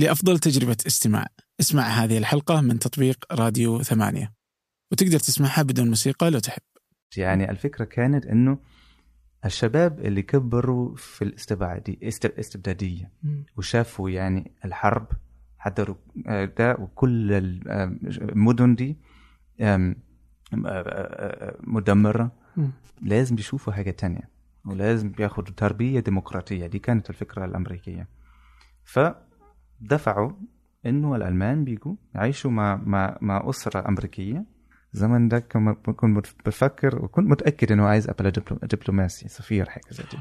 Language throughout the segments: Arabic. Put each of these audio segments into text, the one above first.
لأفضل تجربة استماع. اسمع هذه الحلقة من تطبيق راديو ثمانية. وتقدر تسمعها بدون موسيقى لو تحب. يعني الفكرة كانت إنه الشباب اللي كبروا في الاستبداديه وشافوا يعني الحرب حضروا آه، ده وكل ال- المدن دي آه، آه، مم. لازم يشوفوا حاجة تانية. ولازم ياخدوا تربية ديمقراطية. دي كانت الفكرة الأمريكية. فدفعوا إنه الألمان بيجوا يعيشوا مع مع مع أسرة أمريكية. زمن ده كنت بفكر وكنت متأكد إنه عايز ابقى دبلو- دبلوماسي سفير حاجة زي دي.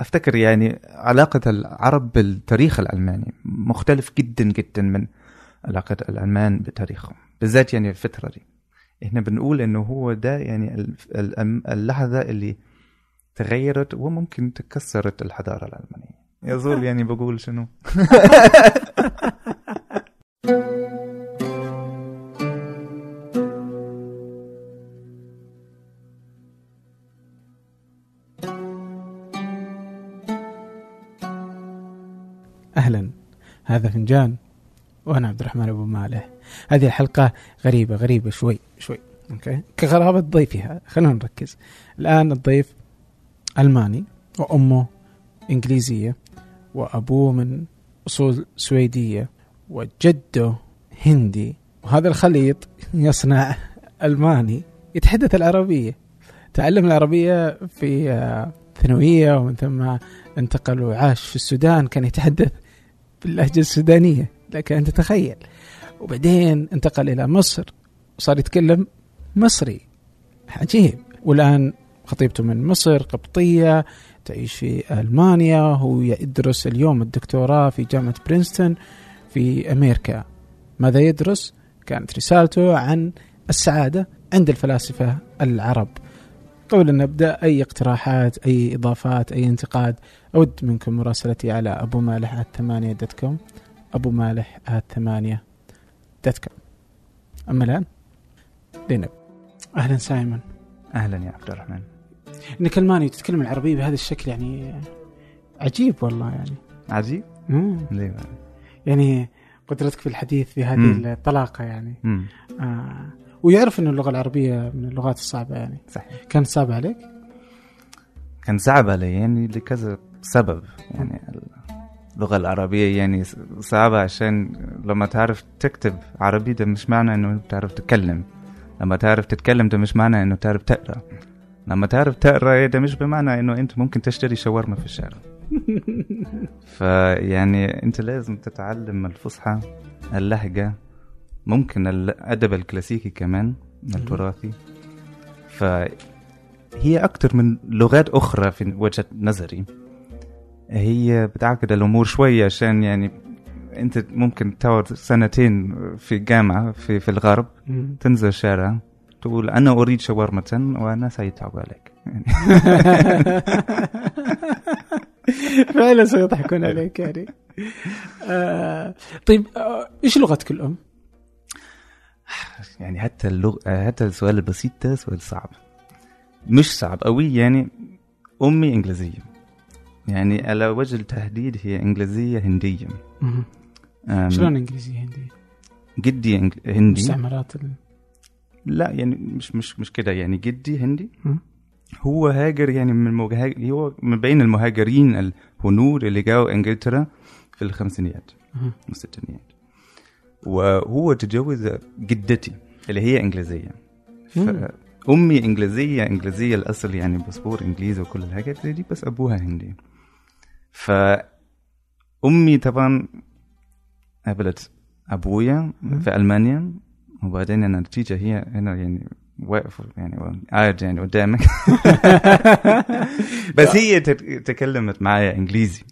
أفتكر يعني علاقة العرب بالتاريخ الألماني مختلف جدا جدا من علاقة الألمان بتاريخهم بالذات يعني الفترة دي. إحنا بنقول إنه هو ده يعني ال- ال- اللحظة اللي تغيرت وممكن تكسرت الحضارة الألمانية. يظل يعني بقول شنو. أهلا. هذا فنجان وأنا عبد الرحمن أبو مالح. هذه الحلقة غريبة غريبة شوي شوي. أوكي؟ كغرابة ضيفها. خلونا نركز. الآن الضيف ألماني وأمه إنجليزية. وأبوه من أصول سويدية وجده هندي. وهذا الخليط يصنع ألماني يتحدث العربية. تعلم العربية في ثانوية ومن ثم انتقل وعاش في السودان. كان يتحدث باللهجة السودانية. لك أن تتخيل. وبعدين انتقل إلى مصر. وصار يتكلم مصري. عجيب. والآن خطيبته من مصر قبطية. تعيش في ألمانيا هو يدرس اليوم الدكتوراه في جامعة برينستون في أمريكا. ماذا يدرس؟ كانت رسالته عن السعادة عند الفلاسفة العرب. قبل أن نبدأ أي اقتراحات أي إضافات أي انتقاد أود منكم مراسلتي على أبو مالح ثمانية dot com أبو مالح ثمانية dot com أما الآن لنبدأ أهلا سايمون أهلا يا عبد الرحمن. إنك ألماني وتتكلم العربية بهذا الشكل يعني عجيب والله يعني. عجيب؟ مم. ليه؟ يعني قدرتك في الحديث بهذه مم. الطلاقة يعني. امم آه. ويعرف أن اللغة العربية من اللغات الصعبة يعني. صحيح. كانت صعبة عليك؟ كان صعب علي يعني لكذا سبب يعني. اللغة العربية يعني صعبة عشان لما تعرف تكتب عربي ده مش معنى إنه تعرف تتكلم. لما تعرف تتكلم ده مش معنى إنه تعرف تقرأ. لما تعرف تقرأ ده مش بمعنى إنه أنت ممكن تشتري شاورما في الشارع. فيعني أنت لازم تتعلم الفصحى اللهجة ممكن الأدب الكلاسيكي كمان التراثي. فهي أكتر من لغات أخرى في وجهة نظري. هي بتعقد الأمور شوية عشان يعني أنت ممكن تقعد سنتين في جامعة في, في الغرب. تنزل الشارع تقول أنا أريد شاورمة وأنا سيتعب عليك يعني فعلا سيضحكون عليك يعني آه طيب آه إيش لغتك الأم؟ يعني حتى اللغة حتى السؤال البسيط ده سؤال صعب مش صعب قوي يعني أمي إنجليزية يعني على وجه التحديد هي مم. أم، شلون إنجليزية هندي؟ جدي هندي مستعمرات ال... لا يعني مش مش مش كده يعني جدي هندي. هو هاجر يعني من المهاجر هو من بين المهاجرين الهنود اللي جاوا إنجلترا في الخمسينيات. والستينيات وهو تجوز جدتي اللي هي إنجليزية مم. فأمي إنجليزية إنجليزية الأصل يعني باسبور إنجليزي وكل الحاجات دي بس أبوها هندي فأمي طبعا قابلت أبويا. في ألمانيا وبعدين النتيجه هي هنا يعني واقف يعني قاعد يعني قدامك بس هي تكلمت معايا إنجليزي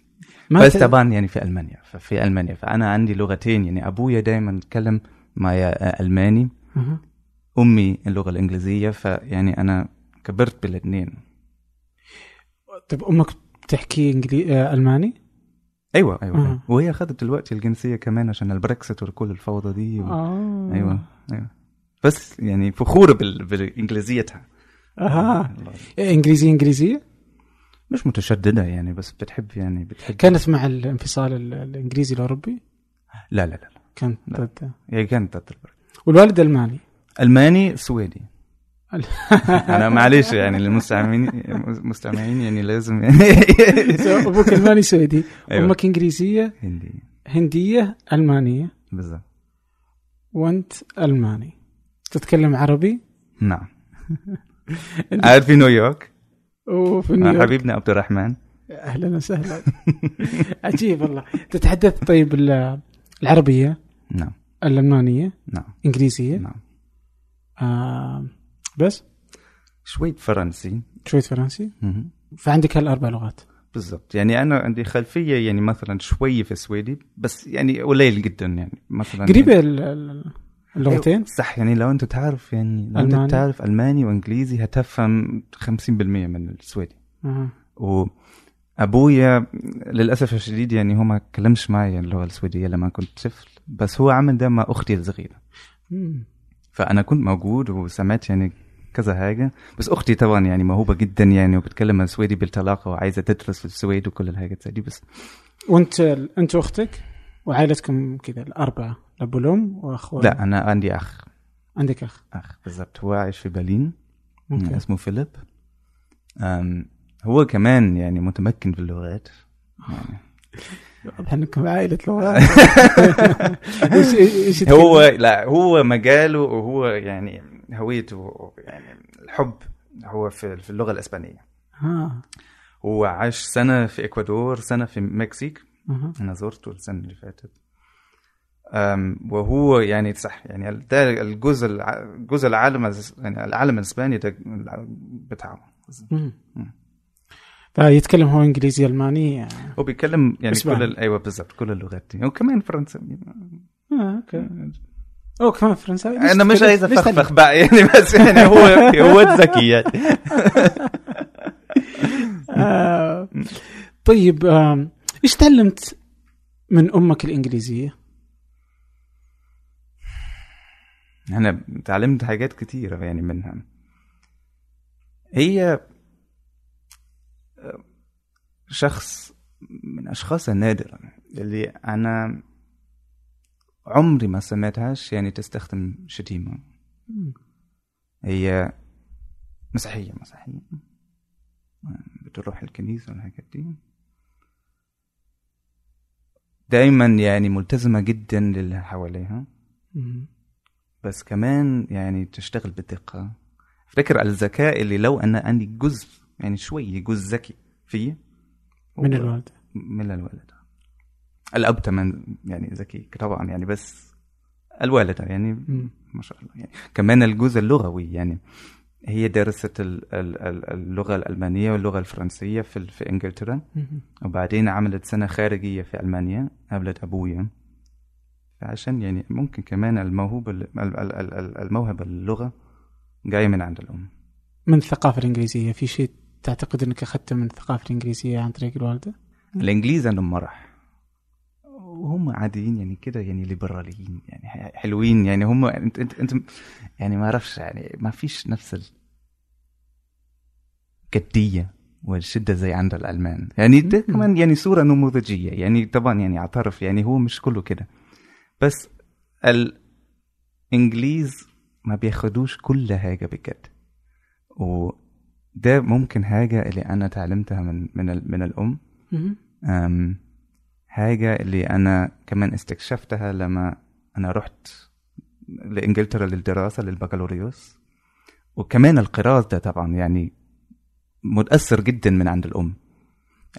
بس طبعا يعني في ألمانيا ففي ألمانيا فأنا عندي لغتين يعني أبويا دايما يتكلم معايا ألماني مم. أمي اللغة الإنجليزية فيعني أنا كبرت بالاثنين طيب أمك تحكي انجلي... آه ألماني؟ أيوه أيوه آه. أيوة. وهي أخذت دلوقتي الجنسية كمان عشان البريكسيت وكل الفوضى دي و... آه أيوه أيوه. بس يعني فخوره بال... بانجليزيتها أها. الله. إنجليزية إنجليزية؟ مش متشددة يعني بس بتحب يعني بتحب. كانت مع الانفصال ال- الإنجليزي الأوروبي؟ لا لا لا كانت لا. ضد. هي كانت ضد والوالد ألماني؟ ألماني سويدي. أنا معلش يعني للمستمعين المستمعين يعني لازم يعني. أبوك ألماني سعودي أيوة. أمك إنجليزية؟ هندي هندية ألمانية. بالضبط. وانت ألماني. تتكلم عربي؟ نعم. قاعد في نيويورك؟ وفي نيويورك. حبيبنا عبد الرحمن. أهلا وسهلا. عجيب والله. تتحدث طيب ال- العربية؟ نعم. الألمانية؟ نعم. إنجليزية؟ نعم. آه بس. شوية فرنسي. شوية فرنسي. فعندك هالأربع لغات. بالضبط يعني أنا عندي خلفية يعني مثلا شوية في السويدي بس يعني قليل جدا يعني مثلا قريبة ل- اللغتين صح يعني لو أنت تعرف يعني لو أنت ألماني. تعرف ألماني وإنجليزي هتفهم 50% من السويدي آه. وابويا للأسف الشديد يعني هو ما كلمش معي اللغة السويدية لما كنت طفل بس هو عمل ده مع أختي الصغيرة. فأنا كنت موجود وسمعت يعني كذا حاجة. بس أختي طبعا يعني موهوبة جدا يعني وبتكلم السويدي بالطلاقة وعايزة تدرس في السويد وكل الحاجات دي بس. وأنت أنت وأختك وعائلتكم كذا الأربعة الاب والام واخوان لا أنا عندي أخ. عندك أخ. أخ بالضبط. هو عايش في برلين. اسمه فيليب. هو كمان يعني متمكن في اللغات. يعني. واضح انكم عائلة لغات. هو لا هو مجاله وهو يعني هويته يعني الحب هو في في اللغة الإسبانية. ها هو عاش سنة في إكوادور سنة في المكسيك. أنا زرته السنة اللي فاتت. وهو يعني صح يعني ده الجزء الجزء العالم يعني العالم الإسباني ده بتاعه. فيتكلم هو إنجليزي ألماني هو بيتكلم يعني إسباني. كل أيوه بالضبط كل اللغات دي. وكمان فرنساوي آه أوكي. اوه كمان فرنساوي. أنا مش عايز أفخفخ بقى يعني بس يعني هو هو ذكي يعني. آه طيب إيش تعلمت من أمك الإنجليزية؟ أنا تعلمت حاجات كتيرة يعني منها. هي شخص من أشخاص النادرة اللي أنا عمري ما سمعتهاش يعني تستخدم شتيمة. هي مسيحية مسيحية. بتروح الكنيسة والحاجات دي. دايما يعني ملتزمة جدا للي حواليها. بس كمان يعني تشتغل بدقة افتكر الذكاء اللي لو أنا عندي جزء يعني شوية جزء ذكي فيه من الوالده من الوالدة الأب كمان يعني ذكي طبعا يعني بس الوالدة يعني. ما شاء الله يعني كمان الجزء اللغوي يعني هي درست ال- ال- ال- اللغة الألمانية واللغة الفرنسية في في إنجلترا مم. وبعدين عملت سنة خارجية في ألمانيا قابلت أبويا عشان يعني ممكن كمان الموهوبة ال- ال- ال- ال- الموهبة اللغة جاية من عند الأم من الثقافة الإنجليزية في شيء تعتقد إنك أخذته من الثقافة الإنجليزية عن طريق الوالدة؟ الإنجليز عندهم مرح وهم عاديين يعني كده يعني ليبراليين يعني حلوين يعني هم انت انت, انت يعني ما أعرفش يعني ما فيش نفس الجدية والشدة زي عند الألمان يعني ده. كمان يعني صورة نموذجية يعني طبعا يعني أعترف يعني هو مش كله كده بس الإنجليز ما بياخدوش كل حاجة بجد وده ممكن حاجة اللي أنا تعلمتها من من من الأم. أم حاجة اللي أنا كمان استكشفتها لما أنا رحت لإنجلترا للدراسة للبكالوريوس. وكمان القراءة ده طبعا يعني متأثر جدا من عند الأم.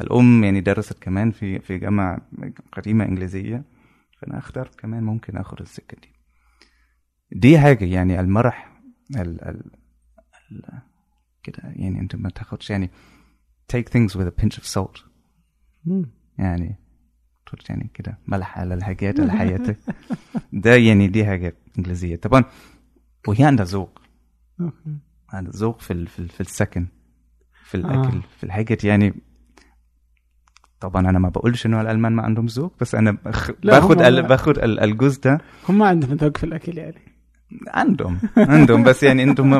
الأم يعني درست كمان في في جامعة قديمة إنجليزية. فأنا اخترت كمان ممكن آخد السكة دي. دي حاجة يعني المرح ال ال ال كده يعني أنت ما تاخدش يعني take things with a pinch of salt. يعني تحط يعني كده ملح على الحاجات على حياتك. ده يعني دي حاجة إنجليزية. طبعا وهي عندها ذوق. عندها ذوق في ال- في, ال- في السكن في آه. الأكل في الحاجات يعني. طبعا أنا ما بقولش إنه الألمان ما عندهم ذوق بس أنا بخ... باخد ال... باخد ال- الجزء ده. هم ما عندهم ذوق في الأكل يعني. عندهم عندهم بس يعني أنتم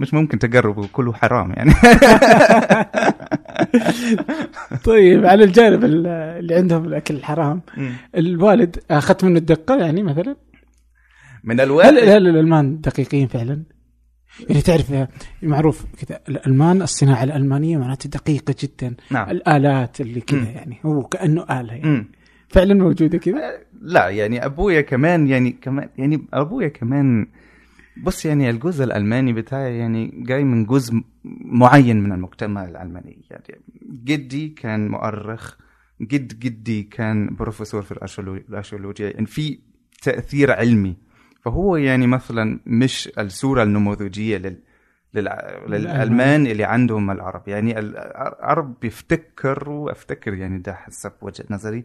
مش ممكن تجربوا كله حرام يعني. طيب على الجانب ال- اللي عندهم الأكل الحرام. الوالد أخذت منه الدقة يعني مثلا من الوالد هل الألمان دقيقين فعلا؟ يعني تعرف آه، معروف كذا الألمان الصناعة الألمانية معناته دقيقة جدا نعم الآلات اللي كذا. يعني هو كأنه آلة يعني. فعلا موجودة كذا لا يعني أبويا كمان يعني كمان يعني أبويا كمان بص يعني الجزء الألماني بتاعي يعني جاي من جزء معين من المجتمع الألماني. يعني جدي كان مؤرخ جد جدي كان بروفيسور في الأرشيولو- الارشيولوجيا يعني في تأثير علمي. فهو يعني مثلا مش الصورة النموذجية لل للألمان اللي عندهم العرب. يعني العرب بيفتكروا أفتكر يعني ده حسب وجهة نظري.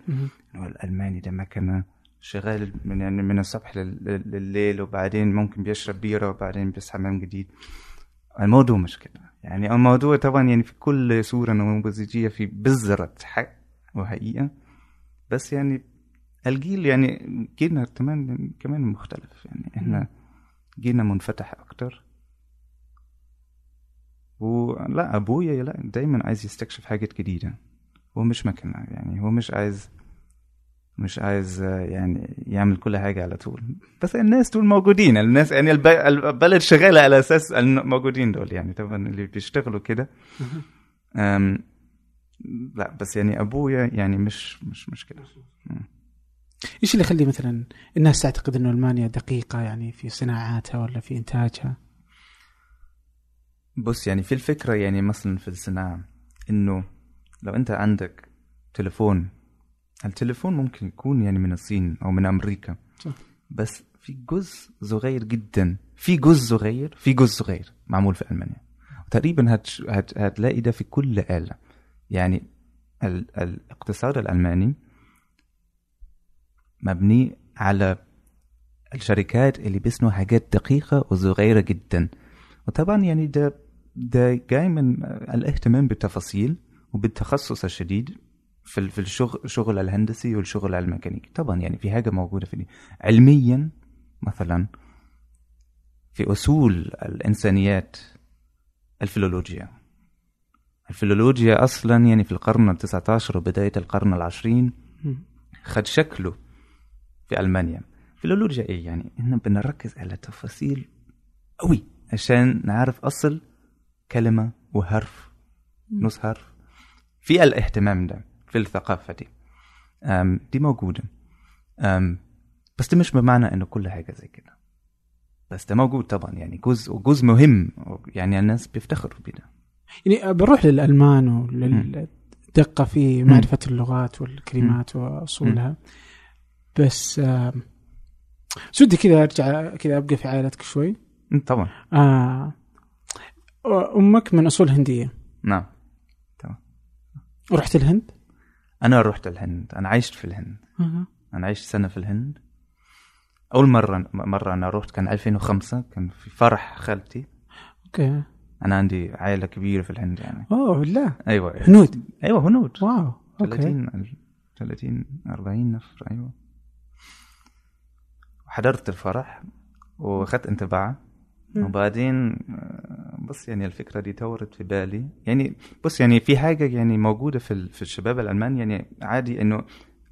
إنه الألماني ده مكنه شغال من يعني من الصبح لل- لل- لليل وبعدين ممكن بيشرب بيرة وبعدين بيصحى من جديد. الموضوع مش كده. يعني الموضوع طبعا يعني في كل صورة نموذجية في بذره حق وحقيقة بس يعني الجيل يعني جيلنا كمان كمان مختلف. يعني إحنا جيلنا منفتح أكتر. ولا أبويا لا دايما عايز يستكشف حاجات جديدة. هو مش مكنه يعني هو مش عايز مش عايز آه، يعني يعمل كل حاجة على طول. بس الناس دول موجودين. الناس يعني الب- البلد شغالة على أساس الموجودين دول يعني. طبعا اللي بيشتغلوا كده. لا بس يعني أبويا يعني مش مش مش كده إيش اللي يخلي مثلا الناس تعتقد إنه ألمانيا دقيقة يعني في صناعاتها ولا في إنتاجها؟ بص يعني في الفكرة يعني مثلا في الصناعة إنه لو أنت عندك تليفون التليفون ممكن يكون يعني من الصين أو من أمريكا. صح. بس في جزء صغير جدا. في جزء صغير في جزء صغير معمول في ألمانيا. تقريبا هت هت هتلاقي ده في كل آلة. يعني ال الاقتصاد الألماني مبني على الشركات اللي بيصنعوا حاجات دقيقة وصغيرة جدا. وطبعا يعني ده ده جاي من الاهتمام بالتفاصيل وبالتخصص الشديد. في في الشغل الشغل الهندسي والشغل الميكانيكي. طبعا يعني في حاجة موجودة في دي. علميا مثلا في أصول الإنسانيات الفيلولوجيا الفيلولوجيا أصلا يعني في القرن التسعة عشر وبداية القرن العشرين. خد شكله في ألمانيا. فيلولوجيا إيه يعني؟ إحنا بنركز على تفاصيل قوي عشان نعرف أصل كلمة وحرف نص حرف في الاهتمام ده. في الثقافه دي أم دي موجودة. أم بس ده مش بمعنى إنه كل حاجة زي كده. بس ده موجود طبعا يعني جزء وجزء مهم يعني الناس بيفتخروا بده يعني بنروح للألمان وللدقه في. معرفة اللغات والكلمات وأصولها. بس آه، بس ودي كذا أرجع كذا أبقى في عائلتك شوي. طبعا. آه أمك من أصول هندية. نعم. رحت الهند؟ أنا رحت الهند أنا عشت في الهند. أنا عشت سنة في الهند. أول مرة مرة أنا رحت كان 2005 كان في فرح خالتي. okay. أنا عندي عائلة كبيرة في الهند يعني. أوه بالله. أيوه. هنود. أيوه هنود. wow أوكي. 30 30 40 نفر أيوه. حضرت الفرح وأخذت انطباع. وبعدين آه، بص يعني الفكرة دي تورت في بالي. يعني بص يعني في حاجة يعني موجودة في ال- في الشباب الألمان يعني عادي إنه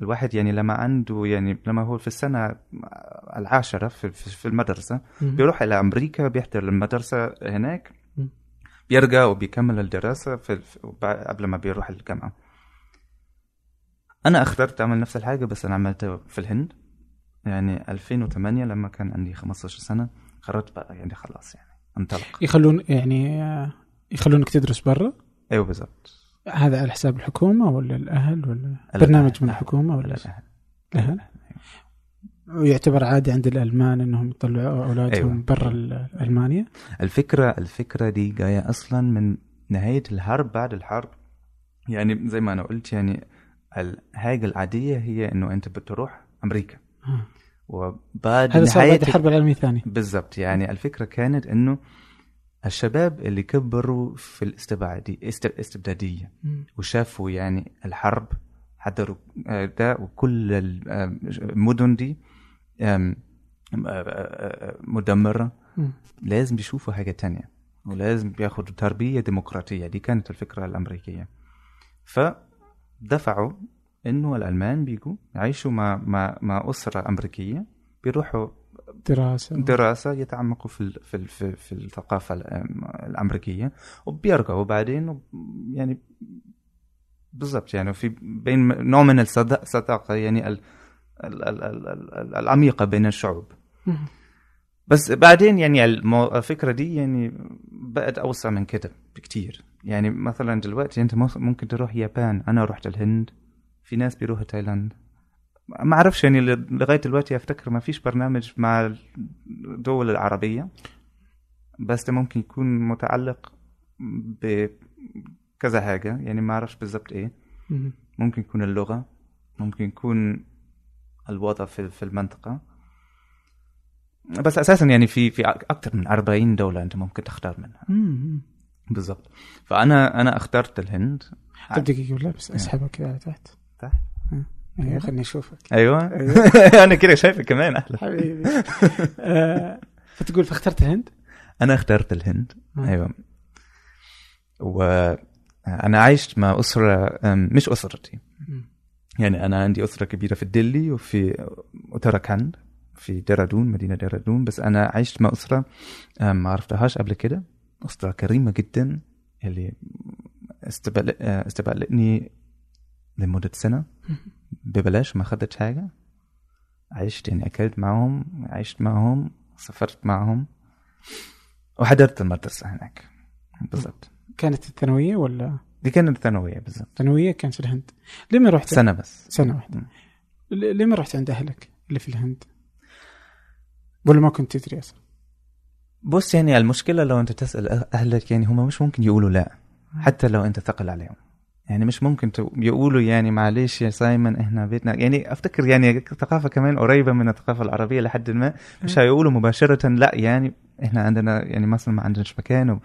الواحد يعني لما عنده يعني لما هو في السنة العاشرة في في مم. بيروح إلى أمريكا بيحضر المدرسة هناك. بيرجع وبيكمل الدراسة في قبل ما بيروح الجامعة. أنا اخترت أعمل نفس الحاجة بس أنا عملتها في الهند. يعني 2008 لما كان عندي 15 سنة. قررت بقى يعني خلاص يعني انطلق يخلون يعني يخلونك تدرس برا أيوه بالضبط هذا على حساب الحكومة ولا الأهل ولا برنامج من. الحكومة ولا الأهل. الاهل؟ ويعتبر عادي عند الألمان إنهم يطلعوا أولادهم أيوة. برا ال- ألمانيا الفكرة الفكرة دي جاية أصلا من نهاية الحرب بعد الحرب يعني زي ما أنا قلت يعني الحاجة العادية هي إنه أنت بتروح أمريكا آه. وبعد هذا صار بعد الحرب العالمية الثانية. بالضبط. يعني الفكرة كانت إنه الشباب اللي كبروا في مم. وشافوا يعني الحرب حضروا ده وكل المدن دي مدمرة. لازم يشوفوا حاجة تانية ولازم بياخدوا تربية ديمقراطية. دي كانت الفكرة الأمريكية. فدفعوا إنه الألمان بيجوا يعيشوا مع مع مع أسرة أمريكية بيروحوا دراسة. دراسة يتعمقوا في في في, في الثقافة الأم- الأمريكية وبيرجعوا بعدين يعني بالضبط يعني في بين نوع من الصدا- الصداقه يعني ال ال ال ال ال العميقة بين الشعوب. بس بعدين يعني الفكرة دي يعني بقت أوسع من كده بكتير. يعني مثلا دلوقتي أنت مس- ممكن تروح اليابان أنا رحت الهند. في ناس بيروحوا تايلاند. ما أعرفش يعني لغاية دلوقتي أفتكر ما فيش برنامج مع الدول العربية بس ده ممكن يكون متعلق بكذا حاجة. يعني ما أعرفش بالضبط إيه. مم. ممكن يكون اللغة ممكن يكون الوضع في في المنطقة. بس أساسا يعني في في أكثر من 40 دولة أنت ممكن تختار منها. بالضبط فانا أنا اخترت الهند. طب دقيقة ولا بس أسحبك كذا تحت. تحت. أيوه. خليني أشوفك. أيوه. أنا كده شايفك كمان أحلى. حبيبي. آه، فتقول فاخترت الهند؟ أنا اخترت الهند. آه. أيوه. وأنا عشت مع أسرة مش أسرتي. يعني أنا عندي أسرة كبيرة في دلي وفي اوتراخاند في ديرادون مدينة ديرادون. بس أنا عشت مع أسرة ما عرفتهاش قبل كده. أسرة كريمة جدا اللي استبل... لمدة سنة. ببلاش ما اخدتش حاجة. عشت يعني أكلت معهم عشت معهم سافرت معهم وحضرت المدرسة هناك. بالضبط. كانت الثانوية ولا؟ دي كانت ثانويه بالضبط. الثانويه كانت في الهند؟ ليه ما رحت؟ سنة بس. سنة واحدة. ليه ما رحت عند أهلك اللي في الهند؟ ولا ما كنت تدري أصلا؟ بص يعني المشكلة لو أنت تسأل أهلك يعني هم مش ممكن يقولوا لا. حتى لو أنت ثقل عليهم. يعني مش ممكن يقولوا يعني معلش يا سايمون إحنا بيتنا يعني أفتكر يعني الثقافة كمان قريبة من الثقافة العربية لحد ما. مش هيقولوا مباشرة لأ يعني إحنا عندنا يعني مثلا ما عندناش مكان و...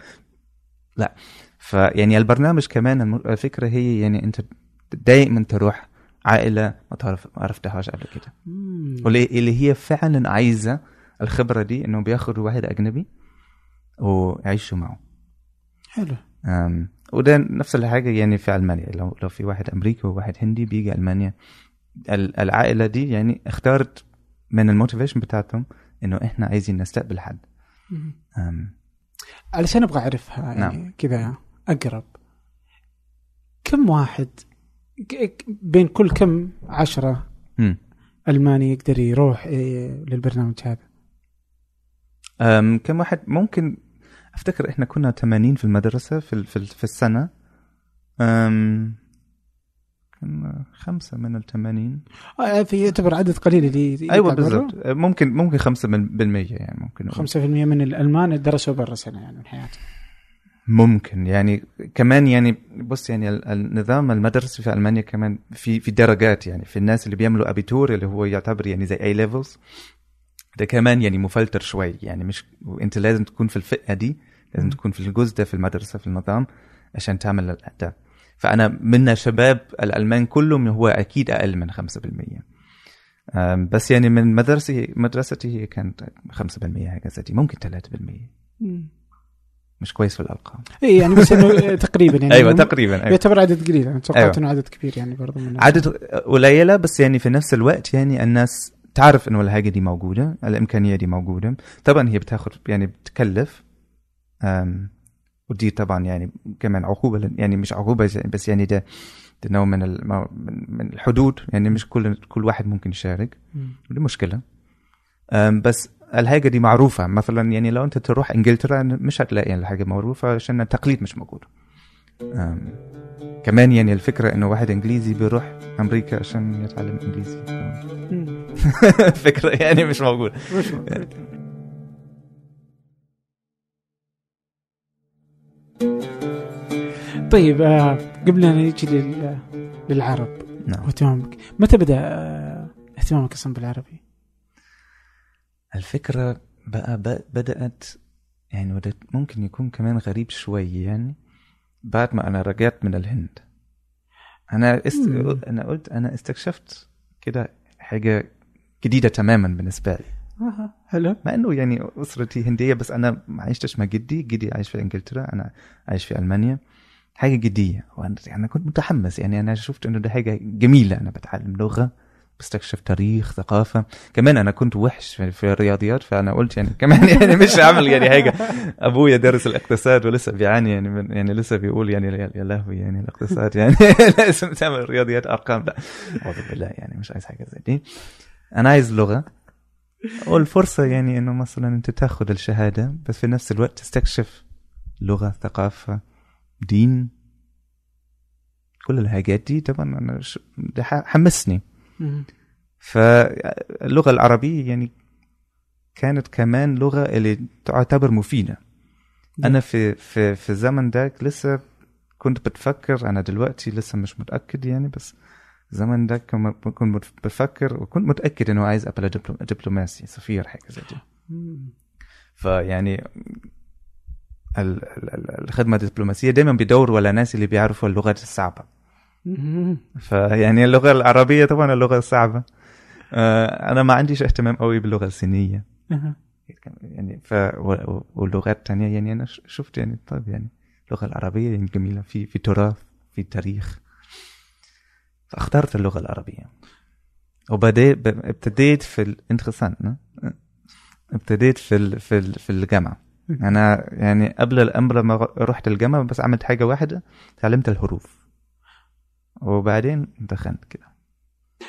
لأ. فيعني البرنامج كمان الفكرة هي يعني أنت دائما تروح عائلة ما تعرف ما عرفتهاش قبل كده. واللي اللي هي فعلا عايزة الخبرة دي إنه بياخدوا واحد أجنبي ويعيشوا معه. حلو. وده نفس الحاجة يعني في ألمانيا لو لو في واحد أمريكي وواحد هندي بيجي ألمانيا ال- العائلة دي يعني اختارت من الموتيفيشن بتاعتهم إنه إحنا عايزين نستقبل حد علشان أبغى أعرفها يعني نعم. كذا أقرب كم واحد بين كل كم عشرة مم. ألماني يقدر يروح إيه، للبرنامج هذا؟ كم واحد ممكن أفتكر إحنا كنا 80 في المدرسة في في, في السنة. أم، كنا خمسة من ال 80 آه، في يعتبر عدد قليل اللي أيوه. بالضبط. ممكن ممكن خمسة من بالمية يعني ممكن نقول. 5% من الألمان درسوا برا سنة يعني من حياتهم. ممكن يعني كمان يعني بص يعني ال- النظام المدرسي في ألمانيا كمان في في درجات يعني. في الناس اللي بيعملوا Abitur اللي هو يعتبر يعني زي A levels ده كمان يعني مفلتر شوي يعني. مش أنت لازم تكون في الفئة دي. لازم. تكون في الجزء ده في المدرسة في النظام عشان تعمل ده فأنا من شباب الألمان كلهم هو أكيد أقل من 5% أم، بس يعني من مدرستي مدرستي هي كانت 5% حاجة زي دي. ممكن 3% مش كويس في الأرقام. اي يعني بس إنه تقريبا يعني أيوه تقريبا أيوة. يعتبر عدد قليل. أنا توقعت أيوة. إنه عدد كبير يعني برضه من عدد قليلة بس يعني في نفس الوقت يعني الناس تعرف إنه الحاجة دي موجودة الإمكانية دي موجودة. طبعا هي بتاخد يعني بتكلف ودي طبعا يعني كمان عقوبة يعني مش عقوبة بس يعني ده ده نوع من من الحدود. يعني مش كل كل واحد ممكن يشارك. ودي مشكلة. بس الحاجة دي معروفة. مثلا يعني لو أنت تروح إنجلترا مش هتلاقي الحاجة معروفة عشان التقليد مش موجود. كمان يعني الفكرة إنه واحد إنجليزي بيروح أمريكا عشان يتعلم إنجليزي. فكرة يعني مش موجوده مش موجود. طيب آه، قبل أن نجي لل- للعرب نعم. واهتمامك. متى بدأ آه، اهتمامك أصلا بالعربي؟ الفكرة بقى بدأت يعني بدأت ممكن يكون كمان غريب شوي يعني بعد ما أنا رجعت من الهند. أنا است... مم. أنا قلت أنا استكشفت كده حاجة جديدة تماما بالنسبة لي. أها حلو. مع إنه يعني أسرتي هندية بس أنا ما عشتش مع جدي. جدي عايش في إنجلترا أنا عايش في ألمانيا. حاجة جدية. وأنا يعني كنت متحمس. يعني أنا شفت إنه ده حاجة جميلة. أنا بتعلم لغة بستكشف تاريخ ثقافة. كمان أنا كنت وحش في, الرياضيات فأنا قلت يعني كمان يعني مش عامل يعني حاجة. أبويا درس الاقتصاد ولسه بيعاني يعني من يعني لسه بيقول يعني يا لهوي يعني الاقتصاد يعني لازم تعمل رياضيات أرقام. لا. أعوذ بالله يعني مش عايز حاجة زي دي. أنا عايز لغة. والفرصة يعني إنه مثلا أنت تاخذ الشهادة بس في نفس الوقت تستكشف لغة ثقافة دين كل الحاجات دي طبعا أنا ش- ده حمسني مم. فاللغة العربية يعني كانت كمان لغة اللي تعتبر مفيدة أنا في في في الزمن داك لسه كنت بتفكر أنا دلوقتي لسه مش متأكد يعني بس الزمن ده كنت بفكر وكنت متأكد إنه عايز دبلو- دبلوماسي سفير حاجة زي دي. فيعني ال- ال- ال- الخدمة الدبلوماسية دايما بيدوروا على ناس اللي بيعرفوا اللغات الصعبة. مم. فيعني اللغة العربية طبعا اللغة الصعبة. آه، أنا ما عنديش اهتمام قوي باللغة الصينية. أها. يعني ف واللغات الثانية يعني أنا ش- شفت يعني طيب يعني اللغة العربية يعني جميلة. في في تراث في تاريخ. فاخترت اللغة العربية. وبدأت ب- ابتديت في ال- interessant ne? ابتديت في ال... في ال... في الجامعة. أنا يعني قبل الأمر لما رحت الجامعة بس عملت حاجة واحدة تعلمت الحروف. وبعدين دخلت كده.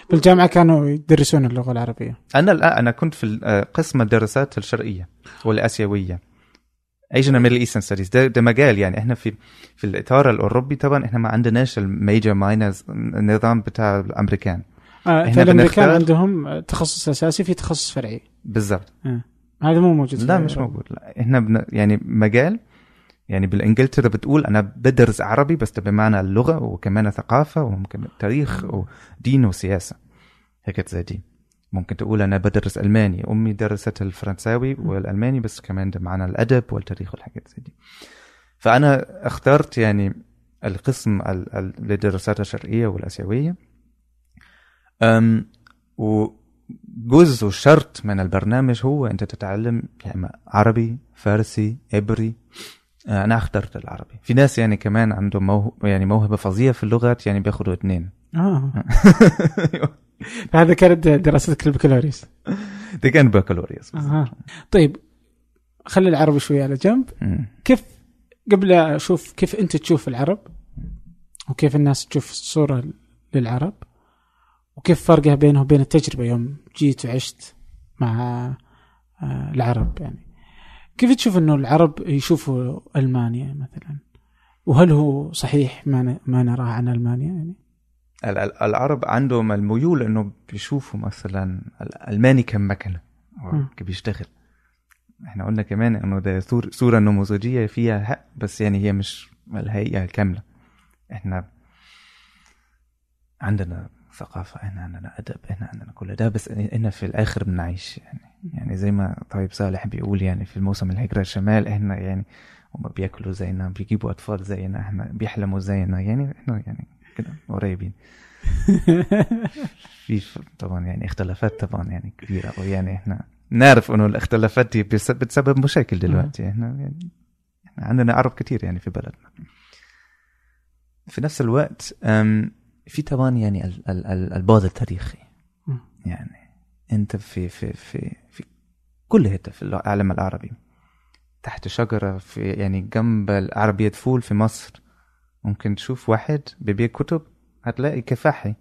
في الجامعة كانوا يدرسون اللغة العربية. أنا لا أنا كنت في ال- قسم الدراسات الشرقية والآسيوية. Asian Middle Eastern Studies. ده, ده مجال يعني. إحنا في في الإطار الأوروبي طبعا إحنا ما عندناش ال major minors النظام بتاع الأمريكان. آه الأمريكان بنختار- عندهم تخصص أساسي في تخصص فرعي. بالظبط آه. هذا مو موجود لا مش. موجود. لا إحنا بن يعني مجال يعني بالإنجلترا بتقول أنا بدرس عربي بس بمعنى اللغة وكمان ثقافة وممكن تاريخ ودين وسياسة. حاجات زي دي. ممكن تقول أنا بدرس ألماني. أمي درست الفرنساوي والألماني بس كمان ده معنى الأدب والتاريخ والحاجات زي دي. فأنا اخترت يعني القسم ال- ال- للدراسات الشرقية والآسيوية. أم وجزء شرط من البرنامج هو أنت تتعلم يا اما عربي فارسي عبري. آه، أنا اخترت العربي. في ناس يعني كمان عندهم موهبه يعني موهبة فظيعة في اللغات يعني بياخدوا اثنين آه. هذا كانت دراستك البكالوريوس. ده كان بكالوريوس. آه. طيب خلي العربي شوي على جنب. كيف قبل أشوف كيف أنت تشوف العرب وكيف الناس تشوف الصورة للعرب وكيف فرقها بينه وبين التجربة يوم جيت وعشت مع آه، العرب يعني. كيف تشوف إنه العرب يشوفوا ألمانيا مثلا؟ وهل هو صحيح ما ما نراه عن ألمانيا يعني؟ ال- ال- العرب عندهم الميول إنه بيشوفوا مثلا الالماني كمكنه. بيشتغل إحنا قلنا كمان إنه ده صور- صورة نموذجية فيها حق بس يعني هي مش الحقيقة الكامله إحنا عندنا ثقافة إحنا عندنا أدب إحنا عندنا كل ده بس إحنا في الآخر بنعيش يعني. يعني زي ما طيب صالح بيقول يعني في الموسم الهجره الشمال إحنا يعني هم بياكلوا زينا بيجيبوا أطفال زينا إحنا بيحلموا زينا يعني إحنا يعني كده قريبين. في طبعا يعني اختلافات طبعا يعني كبيرة ويعني إحنا نعرف إنه الاختلافات دي بتسبب مشاكل دلوقتي. إحنا يعني إحنا عندنا عرب كتير يعني في بلدنا. في نفس الوقت في طبعا يعني ال- ال- ال- البعد التاريخي. يعني انت في في في في كل حتة في العالم العربي. تحت شجرة في يعني جنب العربية فول في مصر. ممكن تشوف واحد بيبيع كتب هتلاقي كفاحي.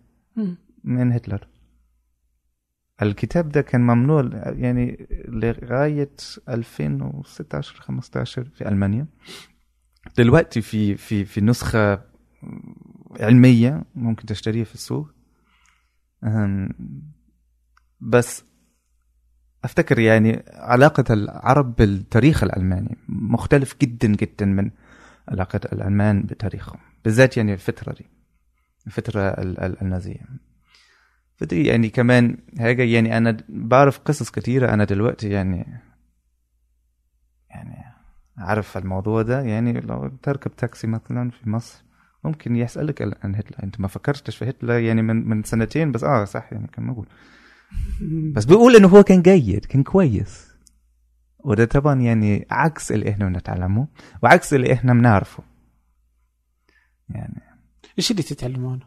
من هتلر. الكتاب ده كان ممنوع يعني لغاية 2016 15 في ألمانيا. دلوقتي في في في نسخة علمية ممكن تشتريها في السوق. بس أفتكر يعني علاقة العرب بالتاريخ الألماني مختلف جدا جدا من علاقة الألمان بتاريخهم بالذات يعني الفترة دي الفترة ال- ال- النازية. فدي يعني كمان حاجة يعني أنا بعرف قصص كتيرة أنا دلوقتي يعني يعني عارف الموضوع ده يعني لو تركب تاكسي مثلا في مصر ممكن يسألك عن هتلر. أنت ما فكرتش في هتلر يعني من من سنتين بس. آه صح يعني كان موجود. بس بيقول إنه هو كان جيد كان كويس. وده طبعا يعني عكس اللي إحنا بنتعلمه وعكس اللي إحنا بنعرفه. يعني إيش اللي تتعلمونه؟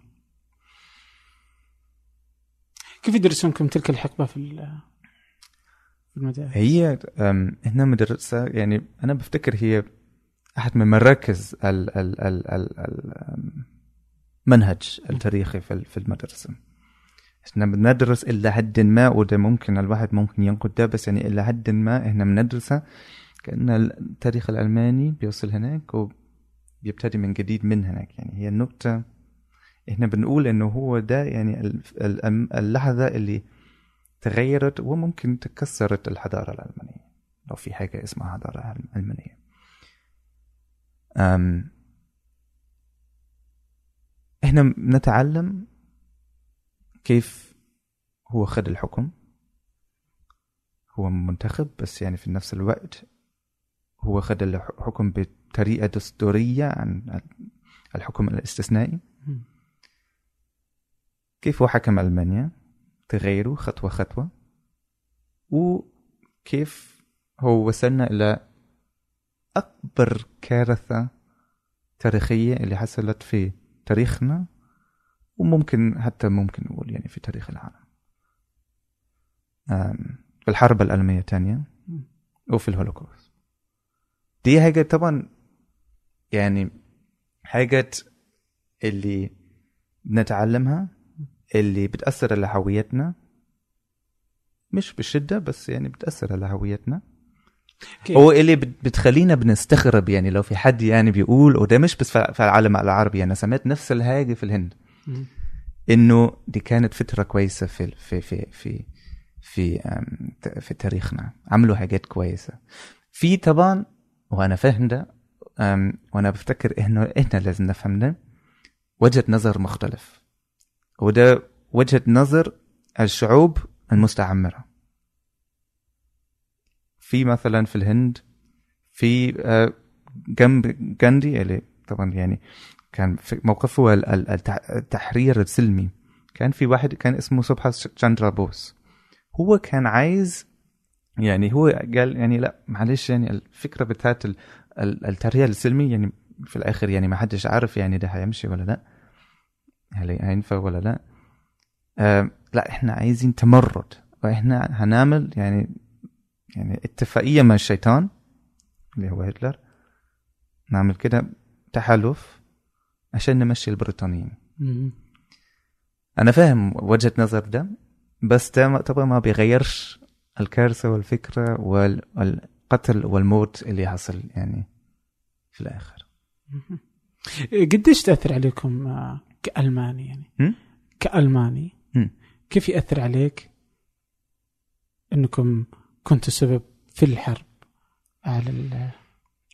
كيف يدرسونكم تلك الحقبة في ال- في المدارس؟ هي هنا مدرسة يعني أنا بفتكر هي أحد من مراكز ال ال ال ال المنهج التاريخي في ال- في المدرسة. إحنا بندرس إلى حد ما وده ممكن الواحد ممكن ينقد ده بس يعني إلى حد ما إحنا بندرسه كأن التاريخ الألماني بيوصل هناك وبيبتدي من جديد من هناك. يعني هي النقطة إحنا بنقول إنه هو ده يعني ال- ال- اللحظة اللي تغيرت وممكن تكسرت الحضارة الألمانية لو في حاجة اسمها حضارة ألمانية. أم إحنا نتعلم كيف هو خد الحكم. هو منتخب بس يعني في نفس الوقت هو خد الحكم بطريقة دستورية عن الحكم الاستثنائي. كيف هو حكم ألمانيا؟ تغيره خطوة خطوة. وكيف هو وصلنا إلى أكبر كارثة تاريخية اللي حصلت في تاريخنا وممكن حتى ممكن نقول يعني في تاريخ العالم. في الحرب العالمية الثانية وفي الهولوكوست. دي حاجة طبعا يعني حاجات اللي بنتعلمها اللي بتأثر على هويتنا. مش بشدة بس يعني بتأثر على هويتنا. كيف؟ هو اللي بت- بتخلينا بنستغرب يعني لو في حد يعني بيقول وده مش بس في العالم العربي أنا سمعت نفس الحاجة في الهند. إنه دي كانت فترة كويسة في في في في في في تاريخنا. عملوا حاجات كويسة. في طبعا وأنا فاهم ده وأنا بفتكر إنه إحنا لازم نفهم ده وجهة نظر مختلف. وده وجهة نظر الشعوب المستعمرة. في مثلا في الهند في آه، جنب جاندي اللي طبعا يعني كان في موقفه ال- ال- التح- التحرير السلمي كان في واحد كان اسمه سبحاس تشاندرا بوس. هو كان عايز يعني هو قال يعني لا معلش يعني الفكرة بتاعت ال- ال- التحرير السلمي يعني في الآخر يعني ما حدش عارف يعني ده هيمشي ولا لا. هل هينفع ولا لا؟ آه لا إحنا عايزين تمرد. وإحنا هنعمل يعني يعني اتفاقية مع الشيطان اللي هو هتلر نعمل كده تحالف عشان نمشي البريطانيين. أنا فاهم وجهة نظر ده بس ده طبعا ما بيغيرش الكارثة والفكرة وال- والقتل والموت اللي حصل يعني في الآخر. قديش تأثر عليكم آه، كألماني يعني؟ هم. كيف يأثر عليك إنكم كنتوا سبب في الحرب. على ال-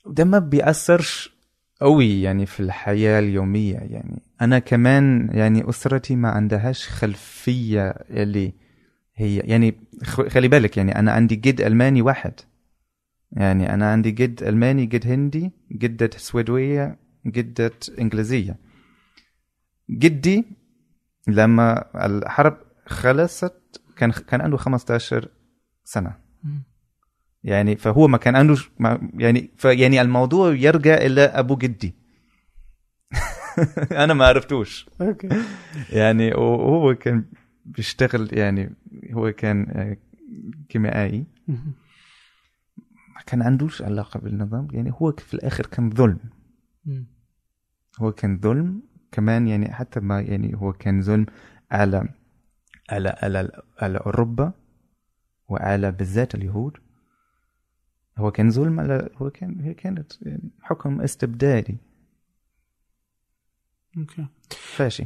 ده ما بيأثرش قوي يعني في الحياة اليومية يعني. أنا كمان يعني أسرتي ما عندهاش خلفية اللي هي يعني خلي بالك يعني أنا عندي جد ألماني واحد. يعني أنا عندي جد ألماني جد هندي جدة سويدوية جدة إنجليزية. جدي لما الحرب خلصت كان كان عنده 15 سنة. يعني فهو ما كان عنده يعني فيعني الموضوع يرجع إلى أبو جدي. أنا ما عرفتوش. أوكي. يعني وهو كان بيشتغل يعني هو كان آه، كيميائي. ما كان عندوش علاقة بالنظام. يعني هو في الآخر كان ظلم. هو كان ظلم. كمان يعني حتى ما يعني هو كان ظلم على على على على أوروبا. وعلى بالذات اليهود. هو كان ظلم على هو كان هي كانت حكم استبدادي. أوكي. فاشي.